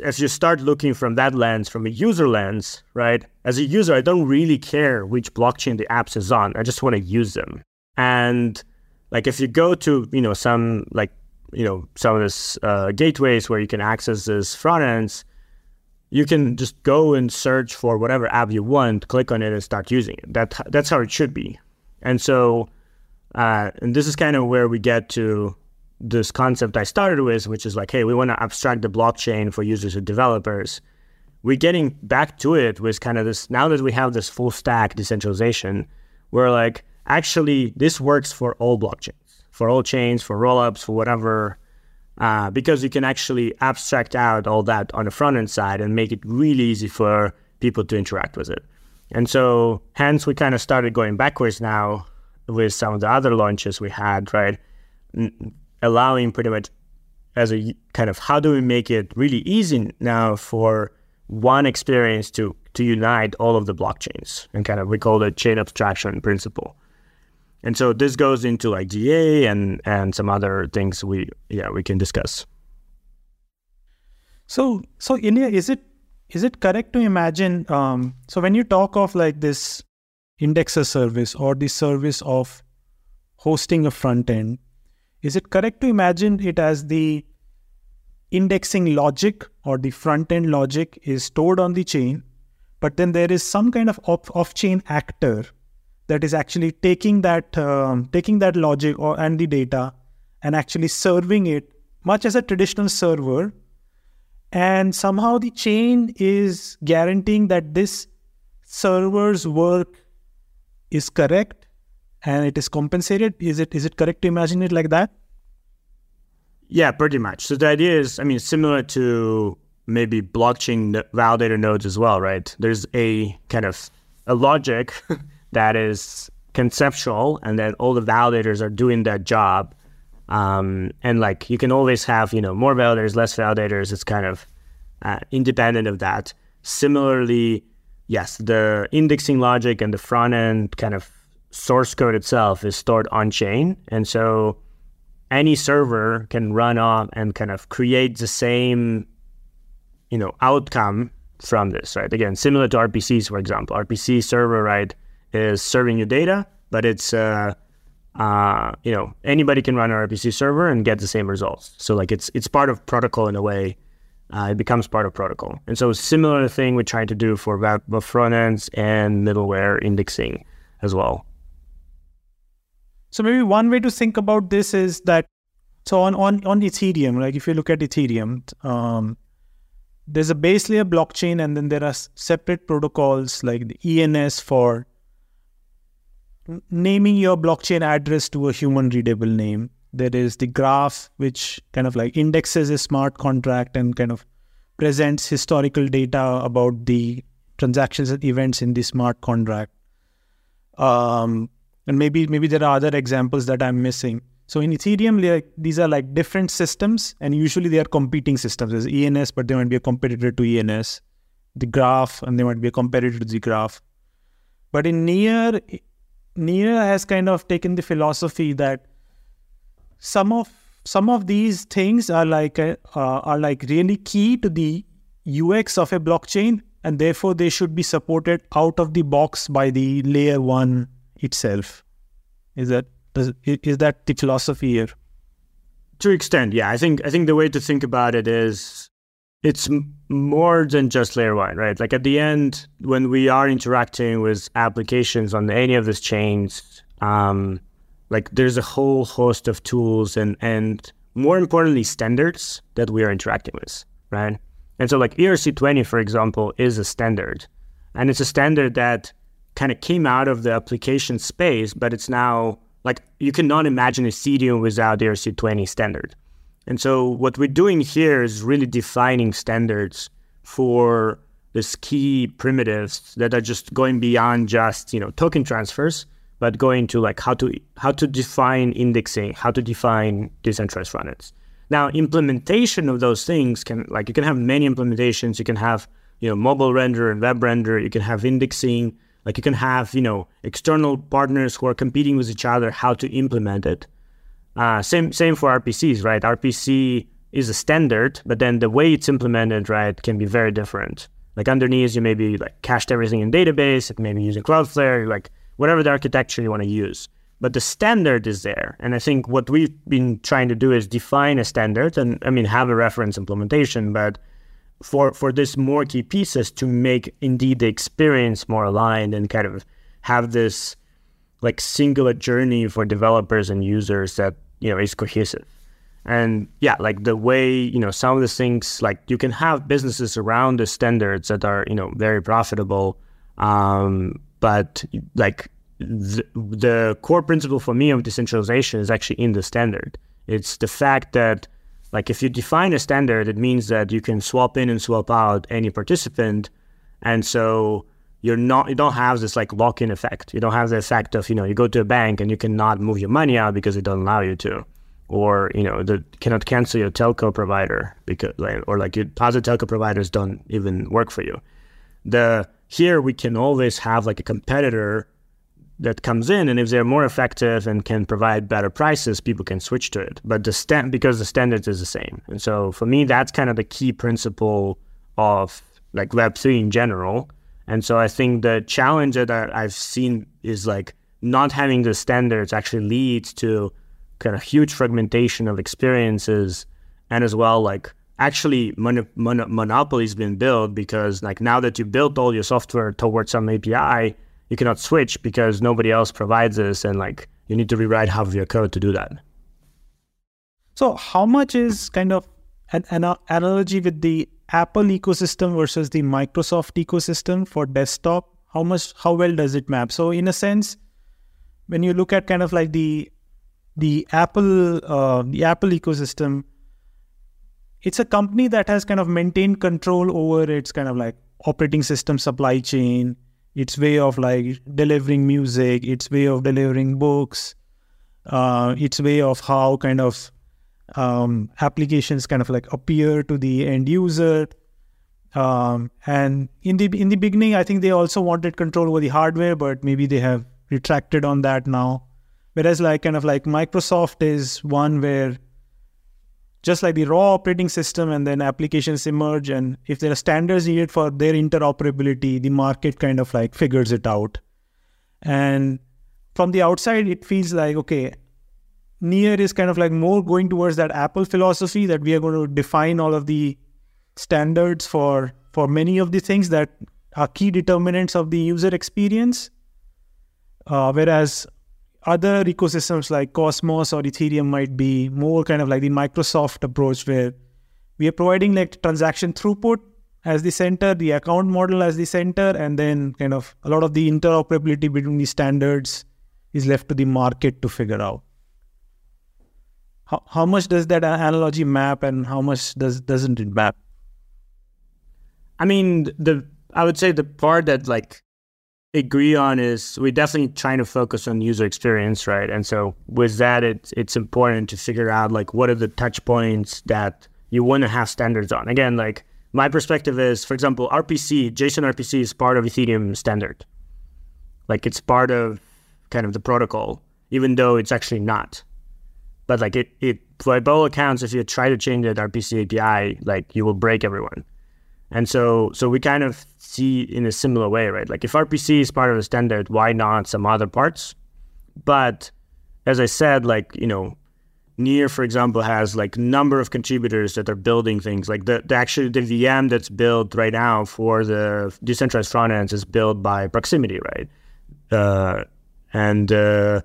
as you start looking from that lens, from a user lens, right? As a user, I don't really care which blockchain the apps is on. I just want to use them. And like if you go to, you know, some like, you know, some of this uh, gateways where you can access this front ends, you can just go and search for whatever app you want, click on it and start using it. That that's how it should be. And so uh, and this is kind of where we get to this concept I started with, which is like, hey, we want to abstract the blockchain for users and developers. We're getting back to it with kind of this now that we have this full stack decentralization, we're like, actually, this works for all blockchains, for all chains, for rollups, for whatever, uh, because you can actually abstract out all that on the front end side and make it really easy for people to interact with it. And so, hence, we kind of started going backwards now with some of the other launches we had, right? Allowing pretty much as a kind of how do we make it really easy now for one experience to to unite all of the blockchains and kind of we call it chain abstraction principle. And so this goes into like GA and and some other things we yeah we can discuss. So so Illia, is it is it correct to imagine? Um, so when you talk of like this indexer service or the service of hosting a front end, is it correct to imagine it as the indexing logic or the front end logic is stored on the chain, but then there is some kind of off chain actor that is actually taking that um, taking that logic or and the data and actually serving it much as a traditional server? And somehow the chain is guaranteeing that this server's work is correct and it is compensated? Is it is it correct to imagine it like that? Yeah pretty much. So the idea is i mean similar to maybe blockchain validator nodes as well right? There's a kind of a logic that is conceptual and then all the validators are doing that job. Um, and like you can always have you know more validators less validators. It's kind of uh, independent of that. Similarly yes, the indexing logic and the front end kind of source code itself is stored on chain. And so any server can run on and kind of create the same, you know, outcome from this, right? Again, similar to RPCs, for example. RPC server, right, is serving you data, but it's uh, uh, you know, anybody can run an RPC server and get the same results. So like it's it's part of protocol in a way uh, it becomes part of protocol. And so similar thing we try to do for web front ends and middleware indexing as well. So maybe one way to think about this is that so on on on Ethereum, like if you look at Ethereum, um, there's a base layer blockchain, and then there are separate protocols like the ENS for naming your blockchain address to a human readable name. There is the graph, which kind of like indexes a smart contract and kind of presents historical data about the transactions and events in the smart contract. Um, and maybe maybe there are other examples that I'm missing. So in Ethereum, like, these are like different systems, and usually they are competing systems. There's ENS, but they might be a competitor to ENS. The graph, and they might be a competitor to the graph. But in Near, Near has kind of taken the philosophy that some of some of these things are like uh, are like really key to the UX of a blockchain, and therefore they should be supported out of the box by the layer one itself. Is that does, is that the philosophy here? To extent, yeah. I think I think the way to think about it is it's more than just layer one, right? Like at the end, when we are interacting with applications on any of these chains, um, like there's a whole host of tools and and more importantly standards that we are interacting with, right? And so like ERC20, for example, is a standard. And it's a standard that kind of came out of the application space, but it's now like you cannot imagine a Ethereum without the ERC20 standard. And so what we're doing here is really defining standards for these key primitives that are just going beyond just, you know, token transfers, but going to like how to how to define indexing, how to define decentralized frontends. Now, implementation of those things can like you can have many implementations. You can have you know mobile render and web render. You can have indexing. Like you can have you know external partners who are competing with each other how to implement it. Uh, same same for RPCs, right? RPC is a standard, but then the way it's implemented, right, can be very different. Like underneath, you maybe like cached everything in database, it using Cloudflare, like whatever the architecture you want to use. But the standard is there. And I think what we've been trying to do is define a standard and I mean have a reference implementation, but for for this more key pieces to make indeed the experience more aligned and kind of have this like singular journey for developers and users that you know is cohesive. And yeah like the way you know some of the things like you can have businesses around the standards that are you know very profitable um, but like the, the core principle for me of decentralization is actually in the standard. It's the fact that like if you define a standard it means that you can swap in and swap out any participant and so you're not you don't have this like lock-in effect. You don't have the effect of you know you go to a bank and you cannot move your money out because it doesn't allow you to, or you know the cannot cancel your telco provider because like or like your other telco providers don't even work for you. The here we can always have like a competitor that comes in and if they're more effective and can provide better prices people can switch to it. But the stand because the standards is the same. And so for me that's kind of the key principle of like web3 in general. And so I think the challenge that I've seen is like not having the standards actually leads to kind of huge fragmentation of experiences and as well like actually mon- mon- monopolies been built because like now that you built all your software towards some API, you cannot switch because nobody else provides this and like you need to rewrite half of your code to do that. So how much is kind of an, an analogy with the Apple ecosystem versus the Microsoft ecosystem for desktop, how much how well does it map? So in a sense, when you look at kind of like the the Apple uh, the Apple ecosystem, it's a company that has kind of maintained control over its kind of like operating system supply chain, its way of like delivering music, its way of delivering books, uh, its way of how kind of um, applications kind of like appear to the end user. Um, and in the in the beginning, I think they also wanted control over the hardware, but maybe they have retracted on that now. Whereas like kind of like Microsoft is one where just like the raw operating system and then applications emerge and if there are standards needed for their interoperability the market kind of like figures it out and from the outside it feels like okay Near is kind of like more going towards that Apple philosophy that we are going to define all of the standards for for many of the things that are key determinants of the user experience. Uh, whereas other ecosystems like Cosmos or Ethereum might be more kind of like the Microsoft approach where we are providing like transaction throughput as the center, the account model as the center, and then kind of a lot of the interoperability between the standards is left to the market to figure out. How, how much does that analogy map and how much does doesn't it map? I mean the i would say the part that like agree on is we're definitely trying to focus on user experience right? And so with that it's it's important to figure out like what are the touch points that you want to have standards on? Again like my perspective is for example rpc json rpc is part of ethereum standard. Like it's part of kind of the protocol even though it's actually not. But like it, it both accounts, if you try to change that RPC API, like you will break everyone. And so, so we kind of see in a similar way, right? Like if RPC is part of the standard, why not some other parts? But as I said, like you know, Near, for example, has like number of contributors that are building things. Like the, the actually the VM that's built right now for the decentralized front ends is built by Proximity, right? Uh, and uh,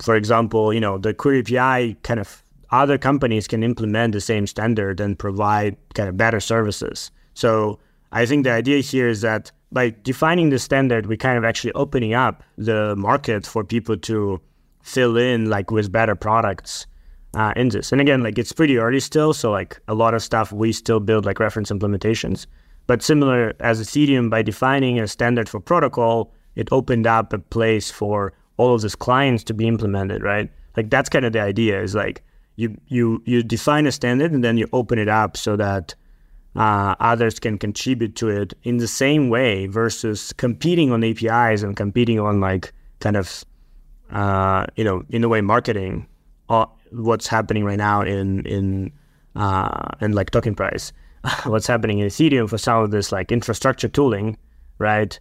for example, you know, the Query API kind of other companies can implement the same standard and provide kind of better services. So I think the idea here is that by defining the standard, we're kind of actually opening up the market for people to fill in like with better products uh, in this. And again, like it's pretty early still, so like a lot of stuff we still build like reference implementations. But similar as Ethereum, by defining a standard for protocol, it opened up a place for all of these clients to be implemented, right? Like that's kind of the idea is like you you you define a standard and then you open it up so that uh, others can contribute to it in the same way versus competing on APIs and competing on like kind of uh, you know in a way marketing uh, what's happening right now in in uh, in like token price, what's happening in Ethereum for some of this like infrastructure tooling, right?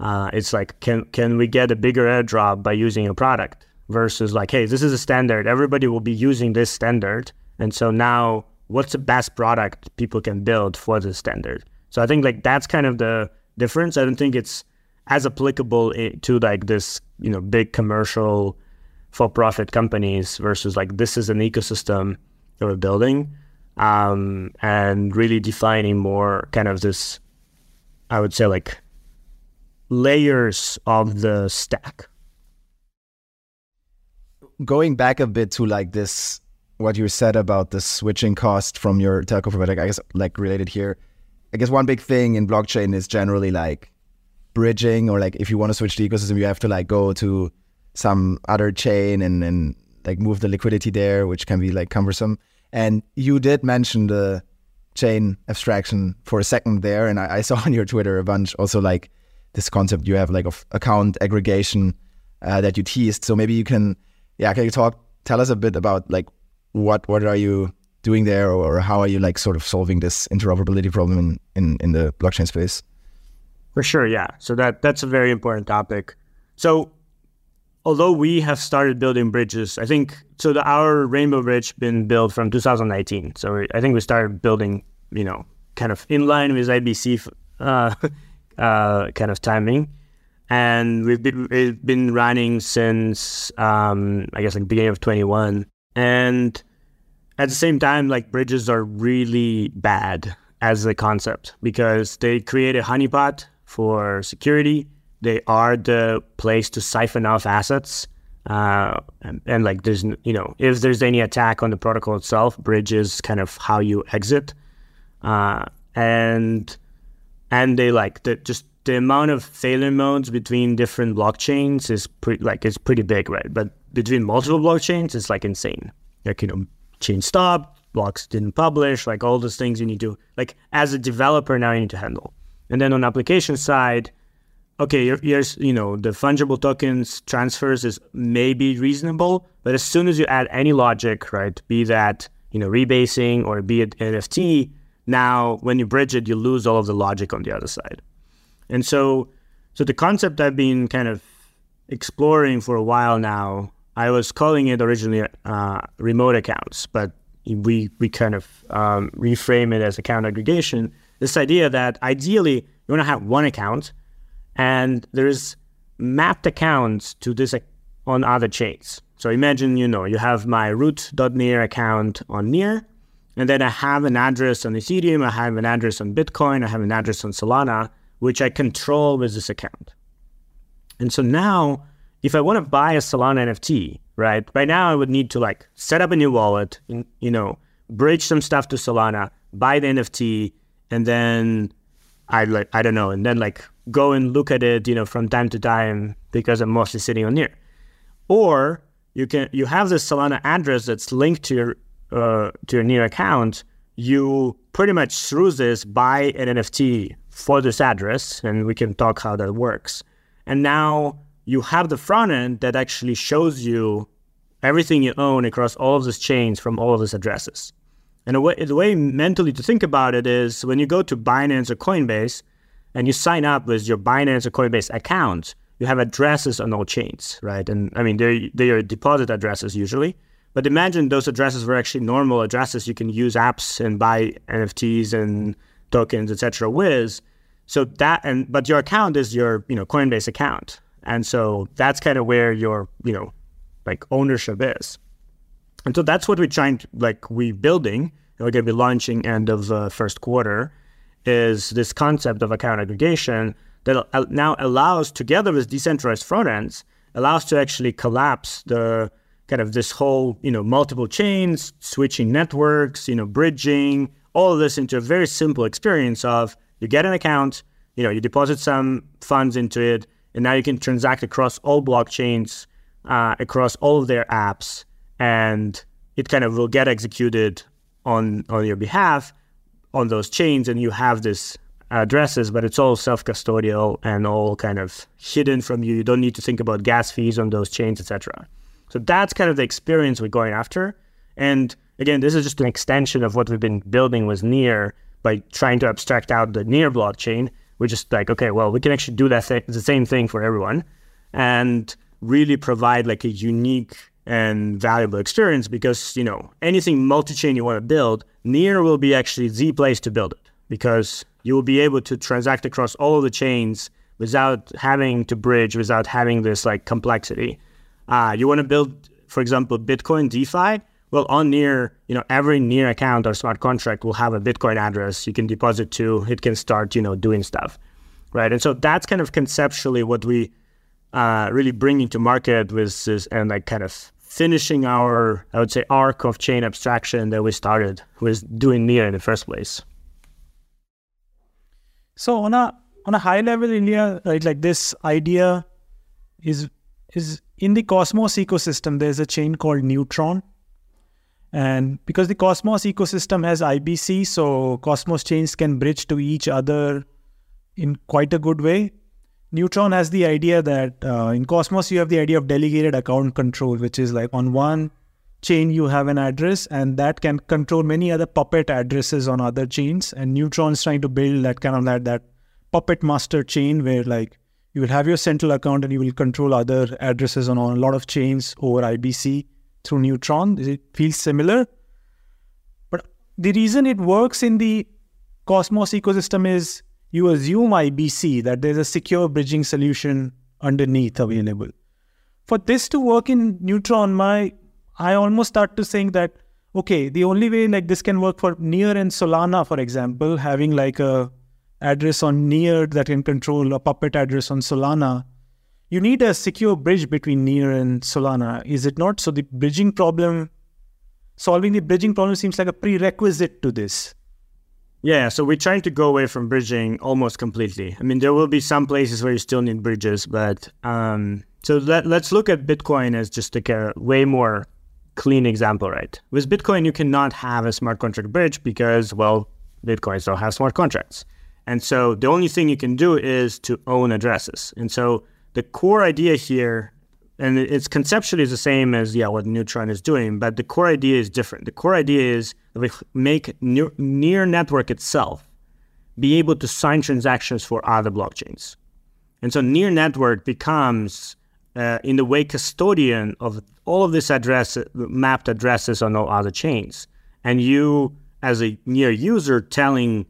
Uh, it's like can can we get a bigger airdrop by using a product versus like hey this is a standard. Everybody will be using this standard. And so now what's the best product people can build for the standard? So I think like that's kind of the difference. I don't think it's as applicable to like this you know big commercial for profit companies versus like this is an ecosystem that we're building um, and really defining more kind of this i would say like layers of the stack going back a bit to like this what you said about the switching cost from your telco provider i guess like related here i guess one big thing in blockchain is generally like bridging or like if you want to switch the ecosystem you have to like go to some other chain and, and like move the liquidity there, which can be like cumbersome. And you did mention the chain abstraction for a second there, and I, I saw on your Twitter a bunch also like this concept you have like of account aggregation uh, that you teased. So maybe you can, yeah, can you talk? Tell us a bit about like what what are you doing there, or how are you like sort of solving this interoperability problem in in, in the blockchain space? For sure, yeah. So that that's a very important topic. So although we have started building bridges, I think so. The, our Rainbow Bridge been built from 2019. So I think we started building, you know, kind of in line with IBC uh, uh, kind of timing, and we've been we've been running since um, I guess like beginning of 21. And at the same time, like bridges are really bad as a concept because they create a honeypot for security they are the place to siphon off assets. Uh, and, and, like there's you know if there's any attack on the protocol itself, bridge is kind of how you exit. Uh, and and they like the just the amount of failure modes between different blockchains is pretty like it's pretty big, right? But between multiple blockchains, it's like insane. Like you know, chain stop, blocks didn't publish, like all those things you need to like as a developer now you need to handle. And then on application side, okay, here's you know the fungible tokens transfers is maybe reasonable, but as soon as you add any logic, right, be that you know rebasing or be it NFT, now when you bridge it, you lose all of the logic on the other side. And so, so the concept I've been kind of exploring for a while now, I was calling it originally uh, remote accounts, but we we kind of um, reframe it as account aggregation. This idea that ideally you want to have one account and there's mapped accounts to this on other chains. So imagine, you know, you have my root.near account on Near, and then I have an address on Ethereum, I have an address on Bitcoin, I have an address on Solana, which I control with this account. And so now, if I want to buy a Solana NFT, right, right now I would need to like set up a new wallet, you know, bridge some stuff to Solana, buy the NFT, and then I like I don't know, and then like go and look at it, you know, from time to time because I'm mostly sitting on Near. Or you can you have this Solana address that's linked to your uh, to your Near account. You pretty much through this buy an NFT for this address, and we can talk how that works. And now you have the front end that actually shows you everything you own across all of these chains from all of these addresses. And the way, the way mentally to think about it is when you go to Binance or Coinbase and you sign up with your Binance or Coinbase account, you have addresses on all chains, right? And I mean, they're, they are deposit addresses usually. But imagine those addresses were actually normal addresses you can use apps and buy NFTs and tokens, etc. with. So that and but your account is your you know Coinbase account, and so that's kind of where your you know like ownership is. And so that's what we're trying to like we building. And We're going to be launching end of the first quarter. Is this concept of account aggregation that now allows, together with decentralized front ends, allows to actually collapse the kind of this whole, you know, multiple chains, switching networks, you know, bridging, all of this into a very simple experience of you get an account, you know, you deposit some funds into it, and now you can transact across all blockchains, uh, across all of their apps, and it kind of will get executed on on your behalf on those chains, and you have this addresses, but it's all self-custodial and all kind of hidden from you. You don't need to think about gas fees on those chains, etc. So that's kind of the experience we're going after. And again, this is just an extension of what we've been building with Near by trying to abstract out the Near blockchain. We're just like, okay, well, we can actually do that th- the same thing for everyone, and really provide like a unique and valuable experience because you know anything multi-chain you want to build, Near will be actually the place to build it because you will be able to transact across all of the chains without having to bridge, without having this like complexity. Uh, you want to build, for example, Bitcoin DeFi. Well, on Near, you know, every Near account or smart contract will have a Bitcoin address you can deposit to. It can start, you know, doing stuff, right? And so that's kind of conceptually what we uh, really bringing to market with this, and like kind of finishing our, I would say, arc of chain abstraction that we started with doing Near in the first place. So on a on a high level, Illia, right, like this idea is is in the Cosmos ecosystem. There's a chain called Neutron, and because the Cosmos ecosystem has IBC, so Cosmos chains can bridge to each other in quite a good way. Neutron has the idea that uh, in Cosmos you have the idea of delegated account control, which is like on one chain you have an address and that can control many other puppet addresses on other chains and neutron's trying to build that kind of that that puppet master chain where like you will have your central account and you will control other addresses on a lot of chains over ibc through neutron. It feels similar. But the reason it works in the cosmos ecosystem is you assume ibc that there's a secure bridging solution underneath available. For this to work in neutron my I almost start to think that okay, the only way like this can work for Near and Solana, for example, having like a address on Near that can control a puppet address on Solana, you need a secure bridge between Near and Solana, is it not? So the bridging problem, solving the bridging problem seems like a prerequisite to this. Yeah, so we're trying to go away from bridging almost completely. I mean, there will be some places where you still need bridges, but um, so let, let's look at Bitcoin as just like a way more clean example, right? With Bitcoin, you cannot have a smart contract bridge because, well, Bitcoin still has smart contracts. And so the only thing you can do is to own addresses. And so the core idea here, and it's conceptually the same as yeah what Neutron is doing, but the core idea is different. The core idea is that we make near, network itself be able to sign transactions for other blockchains. And so near network becomes uh, in the way custodian of all of this address mapped addresses on all other chains and you as a near user telling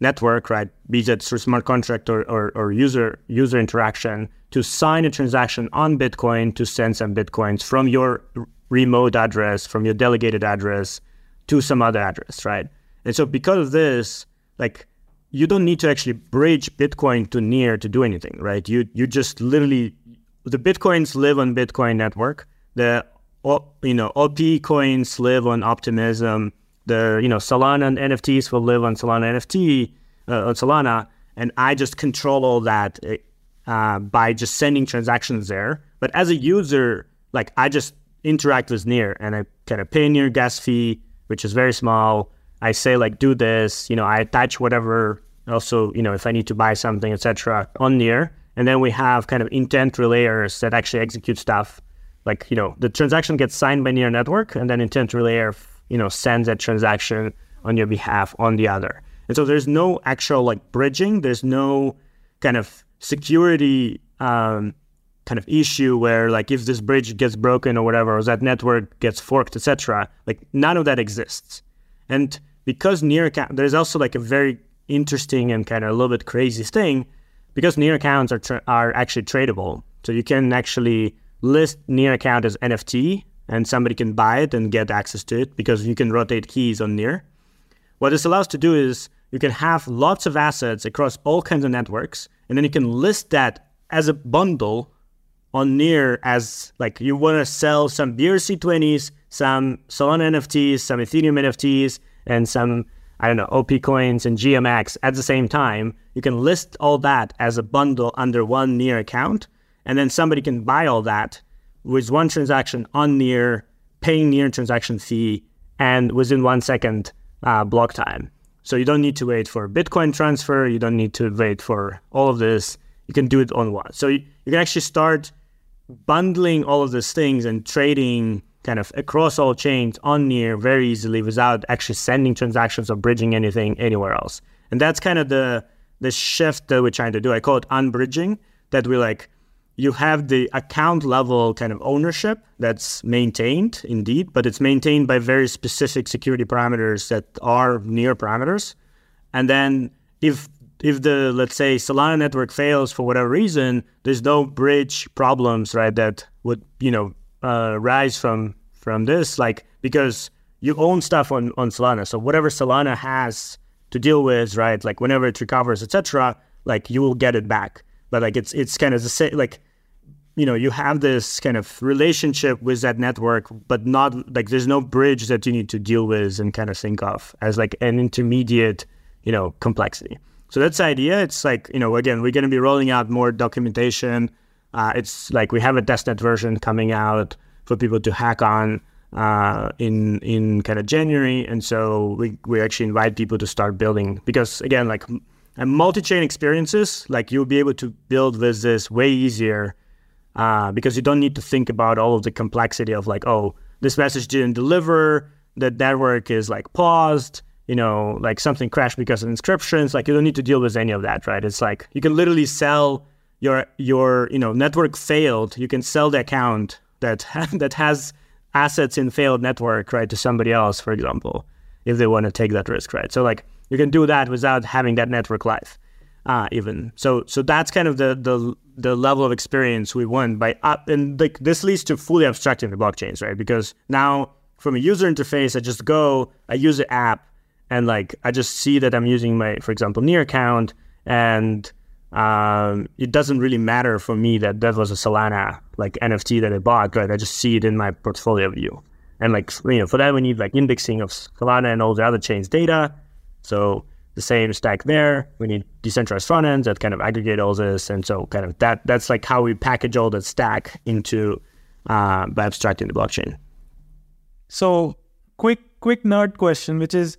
network right? Be that through smart contract or, or, or user user interaction to sign a transaction on bitcoin to send some bitcoins from your remote address from your delegated address to some other address right? And so because of this like you don't need to actually bridge bitcoin to near to do anything right? You you just literally the bitcoins live on bitcoin network. The you know OP coins live on Optimism. The you know Solana and NFTs will live on Solana NFT uh, on Solana, and I just control all that uh, by just sending transactions there. But as a user, like I just interact with Near, and I kind of pay Near gas fee, which is very small. I say like do this, you know, I attach whatever. Also, you know, if I need to buy something, etc., on Near, and then we have kind of intent relayers that actually execute stuff like you know the transaction gets signed by near network and then intent relayer you know sends that transaction on your behalf on the other. And so there's no actual like bridging. There's no kind of security um, kind of issue where like if this bridge gets broken or whatever or that network gets forked etc like none of that exists. And because near account there's also like a very interesting and kind of a little bit crazy thing because near accounts are tra- are actually tradable. So you can actually list Near account as NFT and somebody can buy it and get access to it because you can rotate keys on Near. What this allows to do is you can have lots of assets across all kinds of networks, and then you can list that as a bundle on Near as like you want to sell some BRC20s, some Solana NFTs, some Ethereum NFTs, and some I don't know OP coins and GMX at the same time, you can list all that as a bundle under one Near account, and then somebody can buy all that with one transaction on Near, paying Near transaction fee, and within one second uh, block time. So you don't need to wait for Bitcoin transfer. You don't need to wait for all of this. You can do it on one. So you, you can actually start bundling all of these things and trading kind of across all chains on near very easily without actually sending transactions or bridging anything anywhere else. And that's kind of the the shift that we're trying to do. I call it unbridging. That we like you have the account level kind of ownership that's maintained indeed, but it's maintained by very specific security parameters that are near parameters. And then if if the let's say Solana network fails for whatever reason, there's no bridge problems, right? That would you know uh, rise from from this, like because you own stuff on on Solana, so whatever Solana has to deal with, right? Like whenever it recovers, etc., like you will get it back. But like it's it's kind of the same, like you know you have this kind of relationship with that network, but not like there's no bridge that you need to deal with and kind of think of as like an intermediate, you know, complexity. So that's the idea. It's like, you know, again, we're going to be rolling out more documentation. Uh, it's like we have a testnet version coming out for people to hack on uh, in in kind of January, and so we we actually invite people to start building because again, like multi-chain experiences, like you'll be able to build with this way easier uh, because you don't need to think about all of the complexity of like, oh, this message didn't deliver, the network is like paused you know, like something crashed because of inscriptions. Like you don't need to deal with any of that, right? It's like you can literally sell your your you know network failed. You can sell the account that that has assets in failed network, right, to somebody else, for example, if they want to take that risk, right? So like you can do that without having that network live, uh, even. So so that's kind of the the the level of experience we want by up and like this leads to fully abstracting the blockchains, right? Because now from a user interface, I just go, I use the app and like I just see that I'm using my, for example, Near account, and um, it doesn't really matter for me that that was a Solana like NFT that I bought, right? I just see it in my portfolio view, and like you know, for that we need like indexing of Solana and all the other chains data. So the same stack there. We need decentralized front ends that kind of aggregate all this, and so kind of that that's like how we package all that stack into uh, by abstracting the blockchain. So quick quick nerd question, which is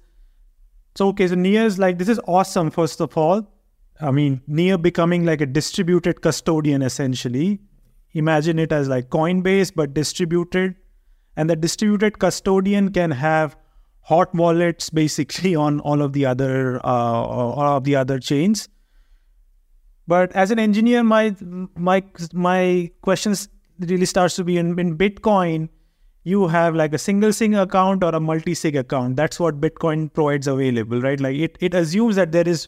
so, okay, so Near is like, this is awesome, first of all. I mean, Near becoming like a distributed custodian essentially. Imagine it as like Coinbase, but distributed. And the distributed custodian can have hot wallets basically on all of the other uh, all of the other chains. But as an engineer, my my my questions really starts to be in, in Bitcoin you have like a single sig account or a multi sig account. That's what Bitcoin provides available, right? Like it, it assumes that there is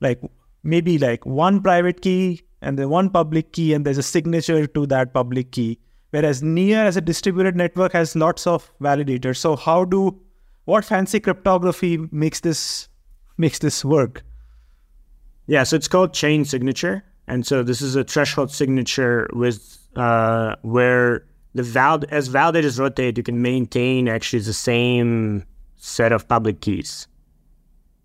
like maybe like one private key and then one public key and there's a signature to that public key. Whereas Near as a distributed network has lots of validators. So how do what fancy cryptography makes this makes this work? Yeah, so it's called chain signature. And so this is a threshold signature with uh, where the val as validators rotate, you can maintain actually the same set of public keys.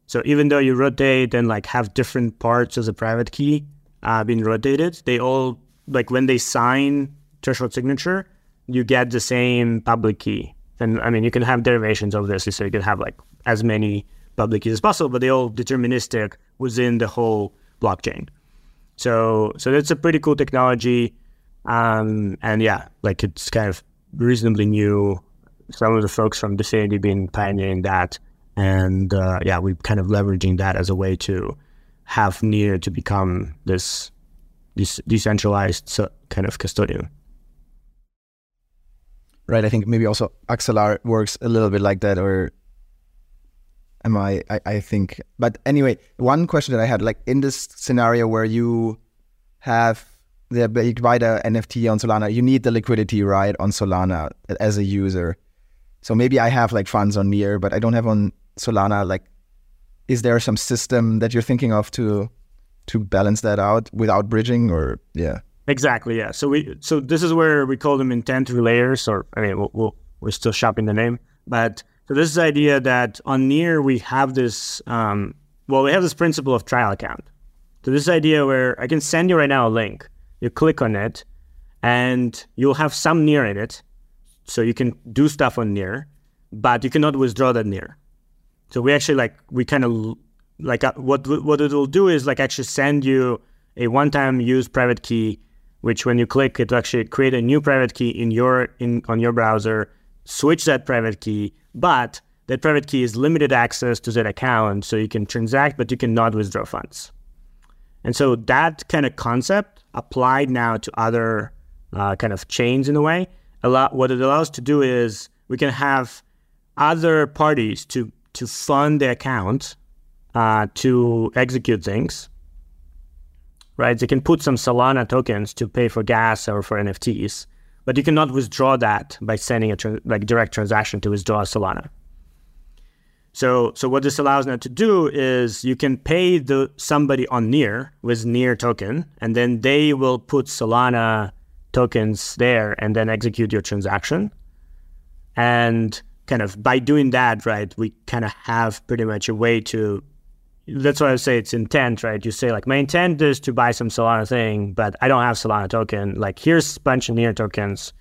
So even though you rotate and like have different parts of the private key uh, being rotated, they all like when they sign threshold signature, you get the same public key. And I mean, you can have derivations of this, so you can have like as many public keys as possible, but they're all deterministic within the whole blockchain. So so that's a pretty cool technology. Um, and yeah, like it's kind of reasonably new. Some of the folks from DFINITY been pioneering that, and uh, yeah, we're kind of leveraging that as a way to have Near to become this this decentralized kind of custodian. Right. I think maybe also Axelar works a little bit like that, or am I, I? I think. But anyway, one question that I had, like in this scenario where you have the you buy the NFT on Solana, you need the liquidity right on Solana as a user. So maybe I have like funds on Near, but I don't have on Solana. Like, is there some system that you're thinking of to to balance that out without bridging, or yeah? Exactly. Yeah. So we so this is where we call them intent relayers, or I mean, we'll, we'll, we're still shopping the name, but so this is the idea that on Near we have this. Um, well, we have this principle of trial account. So this idea where I can send you right now a link. You click on it, and you'll have some Near in it, so you can do stuff on Near, but you cannot withdraw that Near. So we actually like we kind of like uh, what what it will do is like actually send you a one-time use private key which when you click it actually create a new private key in your in on your browser switch that private key but that private key is limited access to that account so you can transact but you cannot withdraw funds. And so that kind of concept applied now to other uh, kind of chains in a way. A lot what it allows to do is we can have other parties to to fund the account uh, to execute things right? They can put some Solana tokens to pay for gas or for NFTs, but you cannot withdraw that by sending a tra- like direct transaction to withdraw Solana. So, so what this allows now to do is you can pay the somebody on Near with Near token, and then they will put Solana tokens there and then execute your transaction. And kind of by doing that, right, we kind of have pretty much a way to that's why I say it's intent, right? You say like my intent is to buy some Solana thing, but I don't have Solana token. Like here's a bunch of near tokens,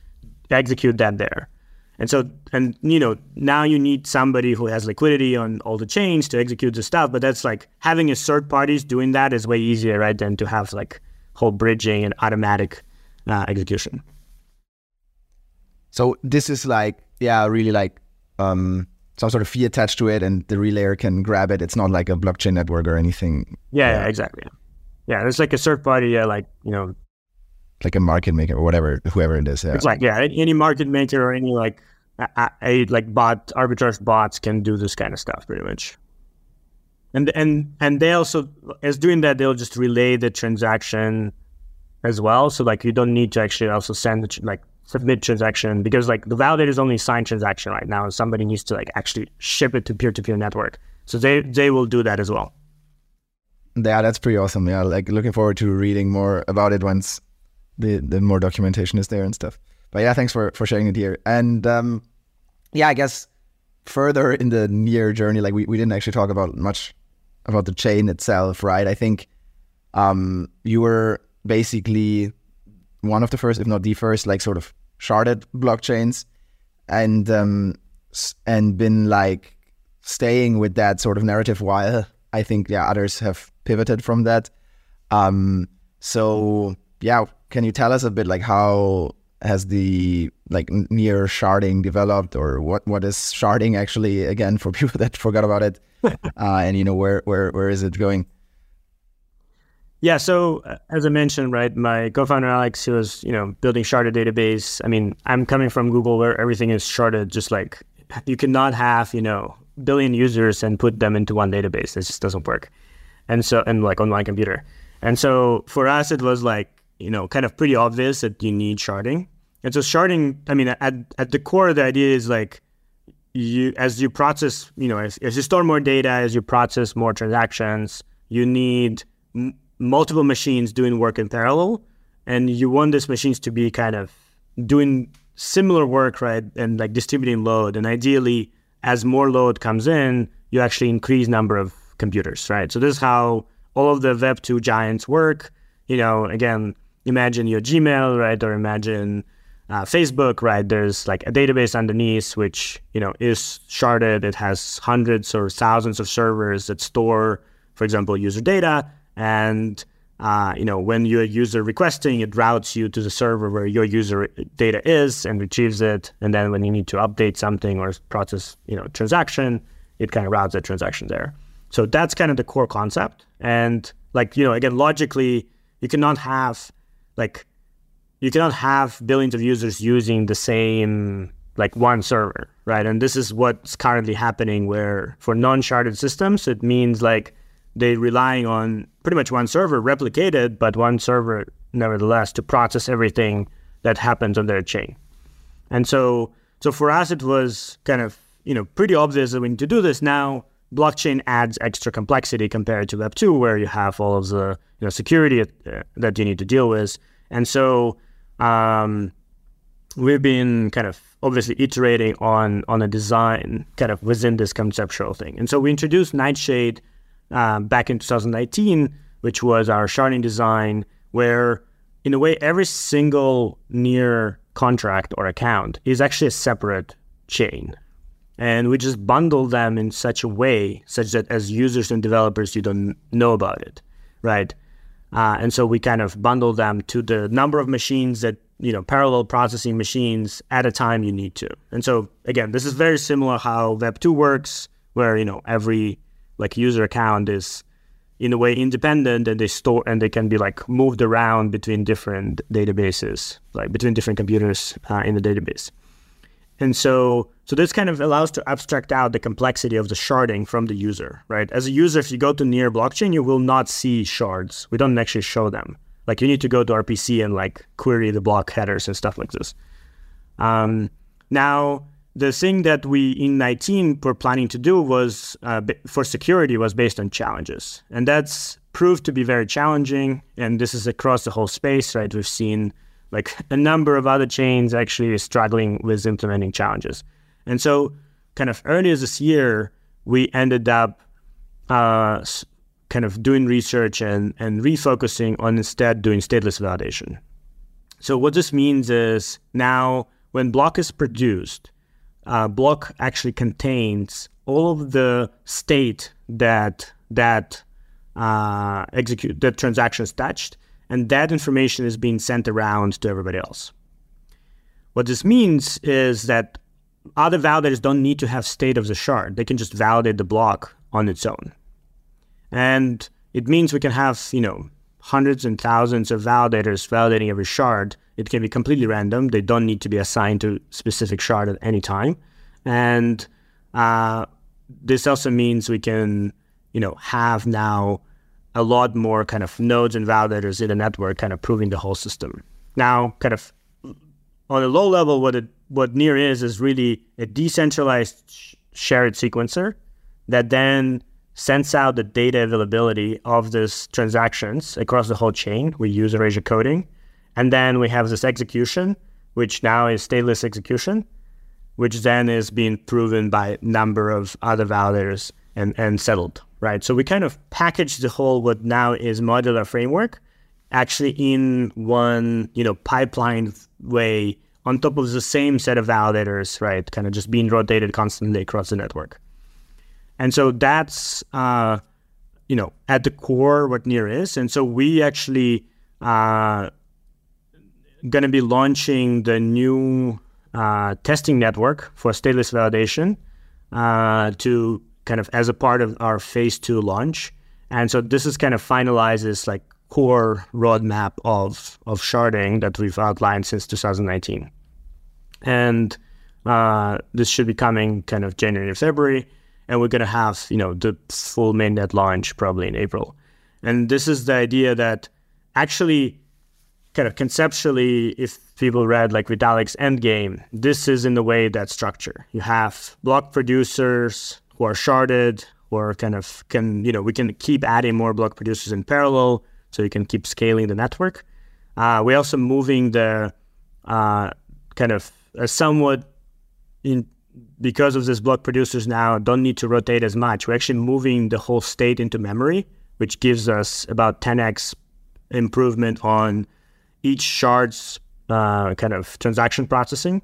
execute that there. And so, and you know, now you need somebody who has liquidity on all the chains to execute the stuff. But that's like having a third parties doing that is way easier, right? Than to have like whole bridging and automatic uh, execution. So this is like, yeah, really like um, some sort of fee attached to it and the relayer can grab it. It's not like a blockchain network or anything. Yeah, yeah exactly. Yeah, it's like a third party, yeah, like, you know, like a market maker or whatever, whoever it is. Yeah. It's like, yeah, any market maker or any like, a, a, like bot arbitrage bots can do this kind of stuff pretty much. And, and, and they also, as doing that, they'll just relay the transaction as well. So like, you don't need to actually also send the, like submit transaction because like the validator is only signed transaction right now and somebody needs to like actually ship it to peer-to-peer network. So they they will do that as well. Yeah that's pretty awesome. Yeah like looking forward to reading more about it once the the more documentation is there and stuff. But yeah thanks for for sharing it here. And um yeah i guess further in the near journey like we, we didn't actually talk about much about the chain itself right? I think um you were basically one of the first, if not the first, like sort of sharded blockchains, and um, and been like staying with that sort of narrative while I think yeah others have pivoted from that. Um, so yeah, can you tell us a bit like how has the like near sharding developed, or what what is sharding actually again for people that forgot about it, uh, and you know where where where is it going? Yeah. So uh, as I mentioned, right, my co-founder Alex, who was you know building sharded database. I mean, I'm coming from Google where everything is sharded. Just like you cannot have you know billion users and put them into one database. It just doesn't work. And so and like on my computer. And so for us, it was like you know kind of pretty obvious that you need sharding. And so sharding, I mean, at at the core, the idea is like you as you process, you know, as, as you store more data, as you process more transactions, you need multiple machines doing work in parallel, and you want these machines to be kind of doing similar work, right, and like distributing load. And ideally, as more load comes in, you actually increase number of computers, right? So this is how all of the Web two giants work. You know, again, imagine your Gmail, right, or imagine uh, Facebook, right? There's like a database underneath, which you know is sharded. It has hundreds or thousands of servers that store, for example, user data and uh, you know when you're a user requesting, it routes you to the server where your user data is and retrieves it. And then when you need to update something or process you know transaction, it kind of routes that transaction there. So that's kind of the core concept. And like you know again logically, you cannot have like you cannot have billions of users using the same like one server, right? And this is what's currently happening where for non-sharded systems, it means like they relying on pretty much one server replicated, but one server nevertheless to process everything that happens on their chain. And so, so for us, it was kind of you know pretty obvious that we need to do this. Now, blockchain adds extra complexity compared to Web two, where you have all of the you know security uh, that you need to deal with. And so um, we've been kind of obviously iterating on on a design kind of within this conceptual thing. And so we introduced Nightshade uh, back in 2019, which was our sharding design, where in a way every single near contract or account is actually a separate chain. And we just bundle them in such a way such that as users and developers, you don't know about it, right? Uh, and so we kind of bundle them to the number of machines that, you know, parallel processing machines at a time you need to. And so again, this is very similar how Web2 works, where, you know, every like user account is in a way independent and they store and they can be like moved around between different databases, like between different computers uh, in the database. And so, so this kind of allows to abstract out the complexity of the sharding from the user, right? As a user, if you go to near blockchain, you will not see shards. We don't actually show them. Like you need to go to RPC and like query the block headers and stuff like this. Um, now, the thing that we in 19 were planning to do was uh, for security was based on challenges, and that's proved to be very challenging. And this is across the whole space, right? We've seen like a number of other chains actually struggling with implementing challenges. And so, kind of earlier this year, we ended up uh, kind of doing research and, and refocusing on instead doing stateless validation. So, what this means is now when block is produced, uh, block actually contains all of the state that that uh, execute that transaction is touched and that information is being sent around to everybody else. What this means is that other validators don't need to have state of the shard. They can just validate the block on its own. And it means we can have, you know, hundreds and thousands of validators validating every shard. It can be completely random. They don't need to be assigned to specific shard at any time. And uh, this also means we can, you know, have now a lot more kind of nodes and validators in the network, kind of proving the whole system. Now, kind of on a low level, what it what Near is is really a decentralized sh- shared sequencer that then sends out the data availability of these transactions across the whole chain. We use erasure coding, and then we have this execution, which now is stateless execution, which then is being proven by a number of other validators and, and settled right? So we kind of package the whole what now is modular framework actually in one, you know, pipeline way on top of the same set of validators, right? Kind of just being rotated constantly across the network. And so that's, uh, you know, at the core what Near is. And so we actually uh, going to be launching the new uh, testing network for stateless validation uh, to kind of as a part of our phase two launch. And so this is kind of finalizes like core roadmap of of sharding that we've outlined since 2019. And uh, this should be coming kind of January, or February, and we're gonna have you know the full mainnet launch probably in April. And this is the idea that actually, kind of conceptually, if people read like Vitalik's Endgame, this is in the way that structure. You have block producers, who are sharded or kind of can, you know, we can keep adding more block producers in parallel so you can keep scaling the network. Uh, we're also moving the uh, kind of somewhat in because of this block producers now don't need to rotate as much. We're actually moving the whole state into memory, which gives us about 10x improvement on each shard's uh, kind of transaction processing.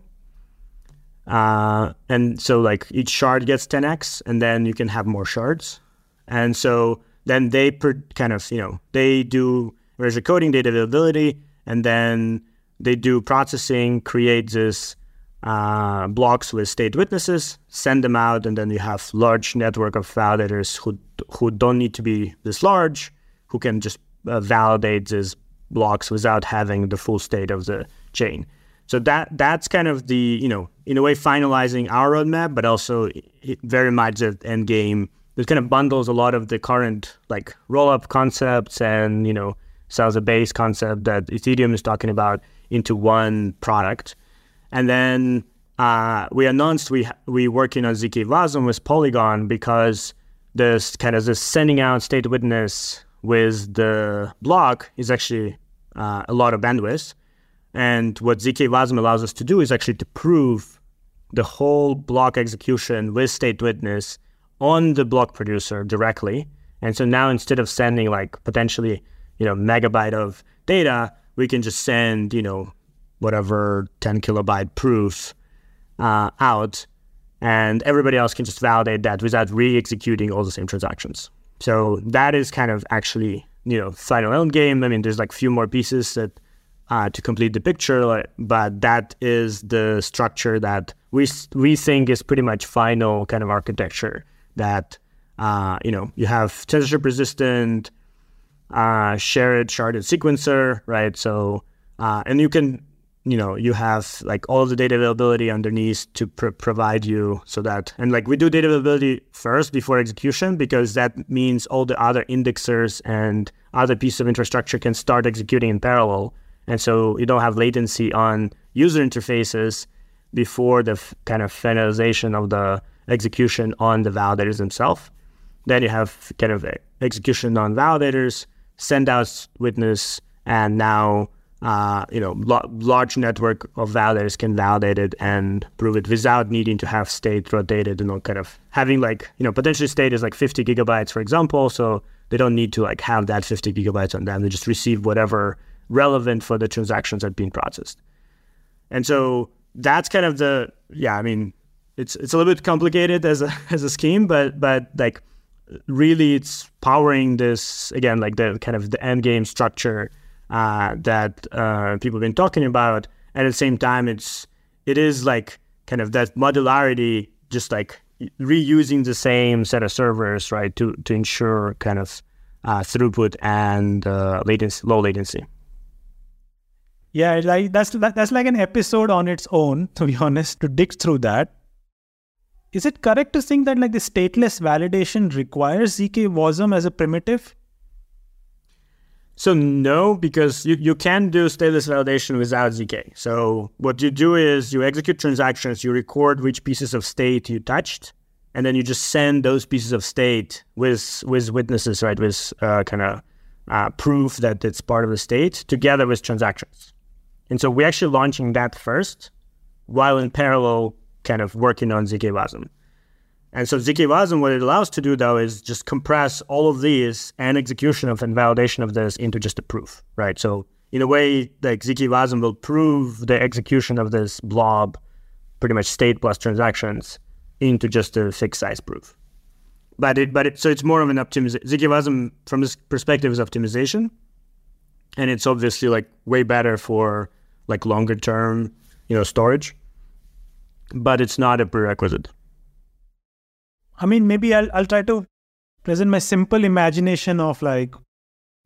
Uh, and so like each shard gets 10x, and then you can have more shards. And so then they per, kind of, you know, they do erasure coding, data availability, and then they do processing, create this uh, blocks with state witnesses, send them out, and then you have large network of validators who who don't need to be this large, who can just uh, validate these blocks without having the full state of the chain. So that that's kind of the you know in a way finalizing our roadmap, but also very much the end game. It kind of bundles a lot of the current like roll up concepts and you know sells a base concept that Ethereum is talking about into one product, and then uh, we announced we we working on zk Wasm with Polygon because this kind of this sending out state witness with the block is actually uh, a lot of bandwidth. And what ZK Wasm allows us to do is actually to prove the whole block execution with state witness on the block producer directly. And so now instead of sending like potentially, you know, megabyte of data, we can just send, you know, whatever 10 kilobyte proof uh, out and everybody else can just validate that without re-executing all the same transactions. So that is kind of actually, you know, final end game. I mean, there's like few more pieces that uh, to complete the picture, but that is the structure that we we think is pretty much final kind of architecture. That uh, you know, you have censorship resistant, uh, shared sharded sequencer, right? So, uh, and you can you know you have like all the data availability underneath to pr- provide you so that and like we do data availability first before execution because that means all the other indexers and other pieces of infrastructure can start executing in parallel. And so you don't have latency on user interfaces before the f- kind of finalization of the execution on the validators themselves. Then you have kind of execution on validators send out witness and now uh, you know, lo- large network of validators can validate it and prove it without needing to have state rotated and all kind of having like, you know, potentially state is like 50 gigabytes, for example. So they don't need to like have that 50 gigabytes on them. They just receive whatever relevant for the transactions that are being processed. And so that's kind of the, yeah, I mean, it's, it's a little bit complicated as a, as a scheme, but, but like really it's powering this, again, like the kind of the end game structure uh, that uh, people have been talking about. At the same time, it's it is like kind of that modularity, just like reusing the same set of servers, right, to to ensure kind of uh, throughput and uh, latency, low latency. Yeah, like that's that's like an episode on its own. To be honest, to dig through that. Is it correct to think that like the stateless validation requires zk wasm as a primitive? So no, because you, you can do stateless validation without ZK. So what you do is you execute transactions, you record which pieces of state you touched, and then you just send those pieces of state with with witnesses, right, with uh, kind of uh, proof that it's part of the state together with transactions. And so we're actually launching that first, while in parallel, kind of working on ZK Wasm. And so ZK Wasm, what it allows to do though is just compress all of these and execution of and validation of this into just a proof, right? So in a way, like ZK Wasm will prove the execution of this blob, pretty much state plus transactions, into just a fixed size proof. But it, but it, so it's more of an optimization. ZK Wasm, from this perspective, is optimization, and it's obviously like way better for like longer term, you know, storage. But it's not a prerequisite. I mean, maybe I'll I'll try to present my simple imagination of like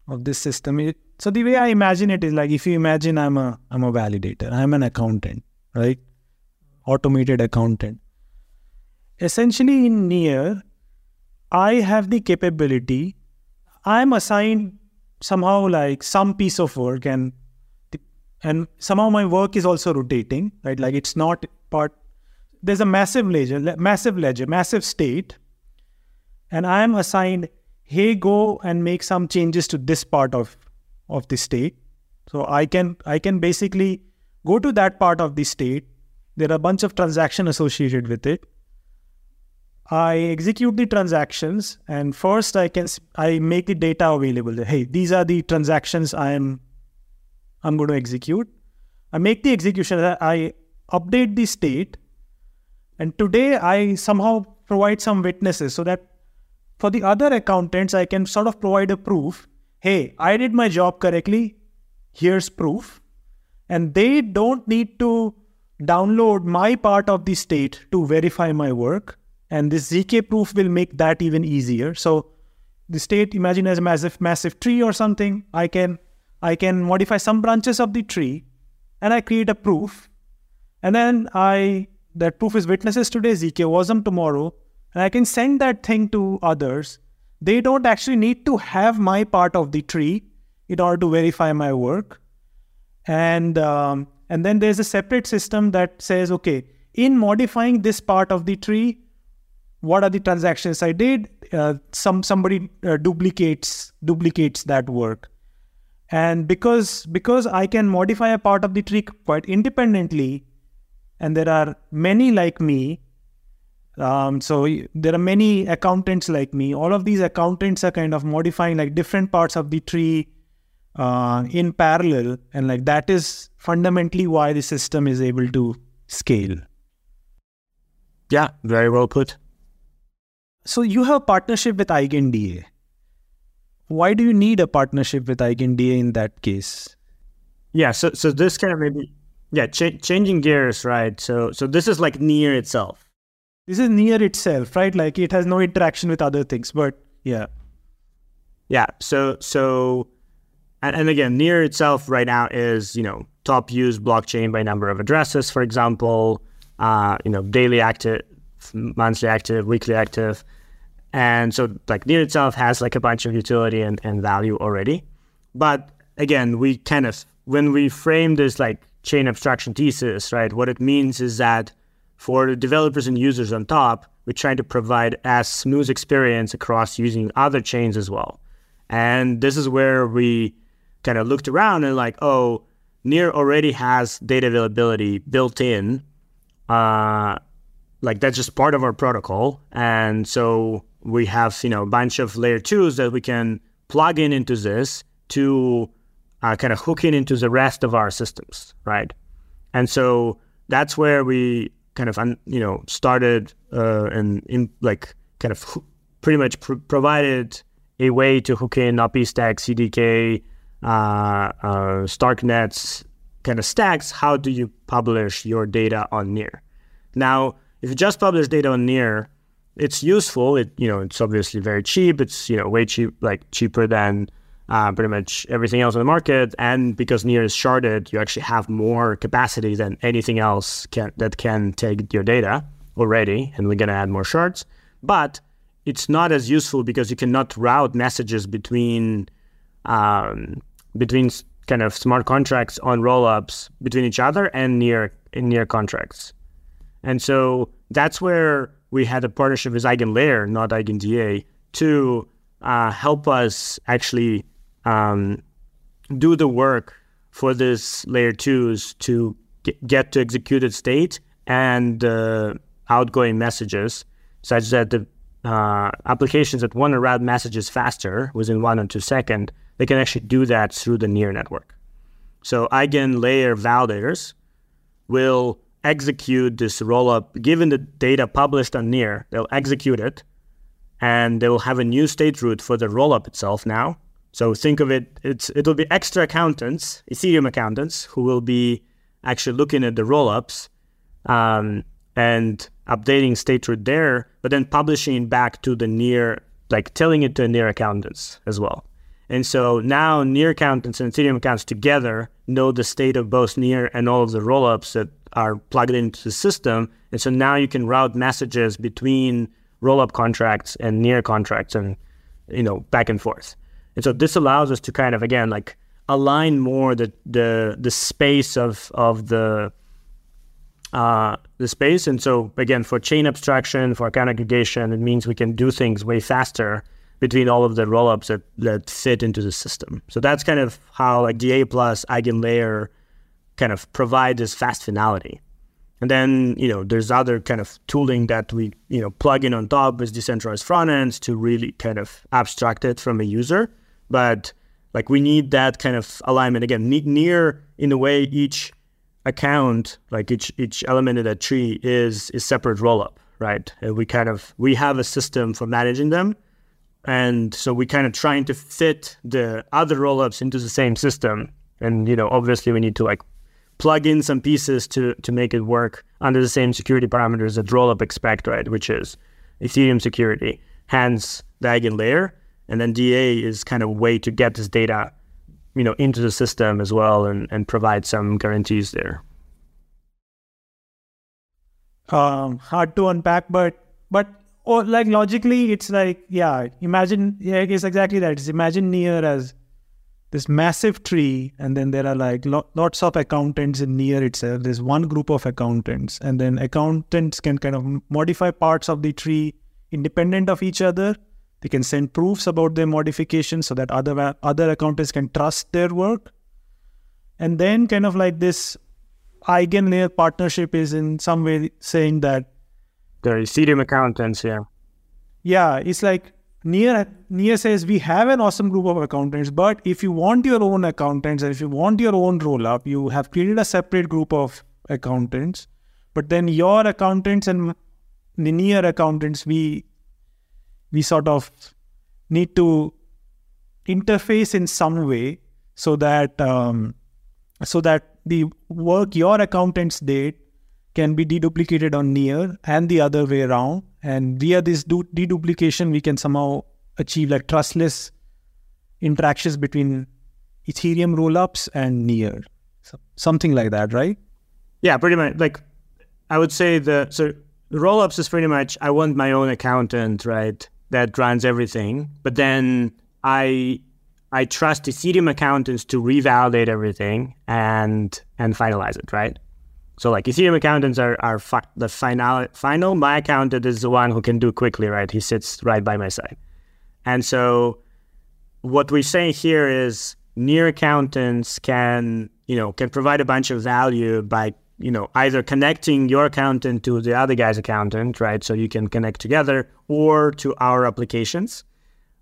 of this system. It, so the way I imagine it is like if you imagine I'm a I'm a validator, I'm an accountant, right? Automated accountant. Essentially, in near, I have the capability. I'm assigned somehow like some piece of work and and somehow my work is also rotating right like it's not part there's a massive ledger, massive ledger, massive state, and I am assigned, hey, go and make some changes to this part of of the state. So I can I can basically go to that part of the state. There are a bunch of transactions associated with it. I execute the transactions, and first I can I make the data available. Hey, these are the transactions I am I'm going to execute. I make the execution. I update the state and today I somehow provide some witnesses so that for the other accountants, I can sort of provide a proof. Hey, I did my job correctly. Here's proof. And they don't need to download my part of the state to verify my work. And this ZK proof will make that even easier. So the state, imagine as a massive, massive tree or something. I can I can modify some branches of the tree and I create a proof. And then I that proof is witnesses today, ZK Wasm tomorrow, and I can send that thing to others. They don't actually need to have my part of the tree in order to verify my work. And um, and then there's a separate system that says, okay, in modifying this part of the tree, what are the transactions I did? Uh, some somebody uh, duplicates duplicates that work, And because because I can modify a part of the tree quite independently, and there are many like me, um, so there are many accountants like me. All of these accountants are kind of modifying like different parts of the tree uh, in parallel, and like that is fundamentally why the system is able to scale. Yeah, very well put. So you have a partnership with EigenDA. Why do you need a partnership with EigenDA in that case? Yeah, so so this kind of maybe yeah, ch- changing gears, right? So so this is like near itself. This is near itself, right? Like it has no interaction with other things, but yeah. Yeah. So so and, and again, near itself right now is, you know, top used blockchain by number of addresses, for example, uh, you know, daily active, monthly active, weekly active. And so like near itself has like a bunch of utility and, and value already. But again, we kind of when we frame this like chain abstraction thesis, right, what it means is that for the developers and users on top, we're trying to provide as smooth experience across using other chains as well. And this is where we kind of looked around and like, oh, Near already has data availability built in. Uh, like that's just part of our protocol. And so we have, you know, a bunch of layer twos that we can plug in into this to uh, kind of hooking into the rest of our systems, right? And so that's where we kind of, you know, started uh, and in like kind of pretty much pr- provided a way to hook in OP-Stack, CDK, uh, uh, Starknet's kind of stacks, how do you publish your data on Near? Now, if you just publish data on Near, it's useful. It you know it's obviously very cheap. It's you know way cheap, like cheaper than uh, pretty much everything else in the market. And because Near is sharded, you actually have more capacity than anything else can that can take your data already. And we're gonna add more shards, but it's not as useful because you cannot route messages between um, between kind of smart contracts on rollups between each other and near near contracts. And so that's where we had a partnership with EigenLayer, not EigenDA, to uh, help us actually um, do the work for this layer twos to get, to executed state and uh, outgoing messages, such that the uh, applications that want to route messages faster within one or two seconds they can actually do that through the near network. So EigenLayer validators will execute this rollup, given the data published on near, they'll execute it and they will have a new state root for the rollup itself now. So think of it, it's it'll be extra accountants, Ethereum accountants, who will be actually looking at the rollups um, and updating state root there, but then publishing back to the near, like telling it to near accountants as well. And so now Near accountants and Ethereum accounts together know the state of both Near and all of the rollups that are plugged into the system. And so now you can route messages between rollup contracts and Near contracts and, you know, back and forth. And so this allows us to kind of, again, like align more the, the, the space of, of the, uh, the space. And so again, for chain abstraction, for account aggregation, it means we can do things way faster between all of the rollups that, that fit into the system. So that's kind of how like DA plus EigenLayer kind of provide this fast finality. And then, you know, there's other kind of tooling that we, you know, plug in on top with decentralized front ends to really kind of abstract it from a user. But like we need that kind of alignment. Again, near in a way each account, like each each element of that tree is is separate rollup, right? And we kind of we have a system for managing them and so we kind of trying to fit the other rollups into the same system. And you know obviously we need to like plug in some pieces to to make it work under the same security parameters that rollup expect right? Which is ethereum security hence the EigenLayer and then da is kind of a way to get this data you know into the system as well and and provide some guarantees there. Um hard to unpack but but or like logically it's like yeah imagine yeah it's exactly that. It's imagine near as this massive tree and then there are like lo- lots of accountants in near itself. There's one group of accountants and then accountants can kind of modify parts of the tree independent of each other They can send proofs about their modifications so that other other accountants can trust their work. And then kind of like this eigenlayer partnership is in some way saying that the Ethereum accountants, yeah. Yeah, it's like Near Near says we have an awesome group of accountants, but if you want your own accountants and if you want your own roll up, you have created a separate group of accountants. But then your accountants and the Near accountants, we we sort of need to interface in some way so that um, so that the work your accountants did can be deduplicated on near and the other way around. And via this deduplication we can somehow achieve like trustless interactions between ethereum rollups and near. So, something like that right? Yeah pretty much like i would say the so rollups is pretty much i want my own accountant right that runs everything but then i I trust Ethereum accountants to revalidate everything and and finalize it, right? So like Ethereum accountants are are fi- the final final. My accountant is the one who can do quickly, right? He sits right by my side, and so what we're saying here is near accountants can you know can provide a bunch of value by you know either connecting your accountant to the other guy's accountant, right? So you can connect together, or to our applications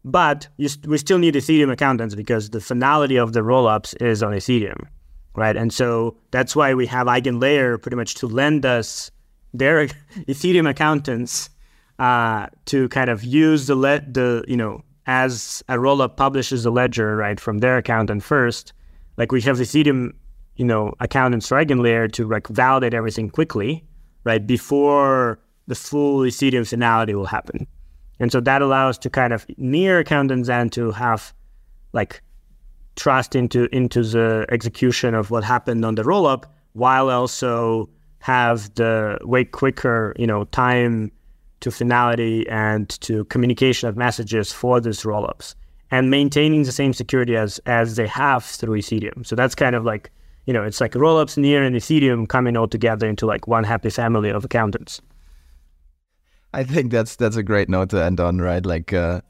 but st- we still need Ethereum accountants because the finality of the rollups is on Ethereum, right? And so that's why we have EigenLayer pretty much to lend us their Ethereum accountants uh, to kind of use the le- the you know as a rollup publishes a ledger right from their accountant first, like we have Ethereum you know accountants for EigenLayer to like validate everything quickly, right before the full Ethereum finality will happen. And so that allows to kind of near accountants and to have like trust into into the execution of what happened on the rollup while also have the way quicker, you know, time to finality and to communication of messages for these rollups and maintaining the same security as as they have through Ethereum. So that's kind of like, you know, it's like rollups near and Ethereum coming all together into like one happy family of accountants. I think that's that's a great note to end on, right? Like uh,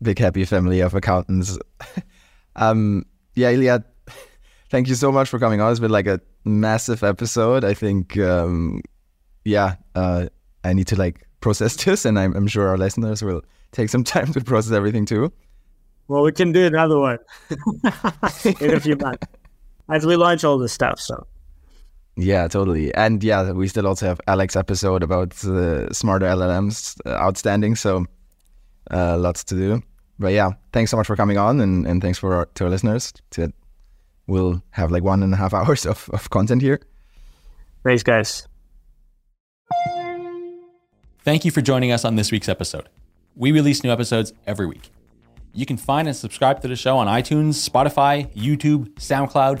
big happy family of accountants. um, yeah, Illia, thank you so much for coming on. It's been like a massive episode. I think, um, yeah, uh, I need to like process this, and I'm, I'm sure our listeners will take some time to process everything too. Well, we can do another one in a few months as we launch all this stuff. So yeah, totally. And yeah, we still also have Alex episode about uh, smarter LLMs uh, outstanding. So uh, lots to do. But yeah, thanks so much for coming on, and, and thanks for our, to our listeners. To we'll have like one and a half hours of, of content here. Thanks, guys. Thank you for joining us on this week's episode. We release new episodes every week. You can find and subscribe to the show on iTunes, Spotify, YouTube, SoundCloud,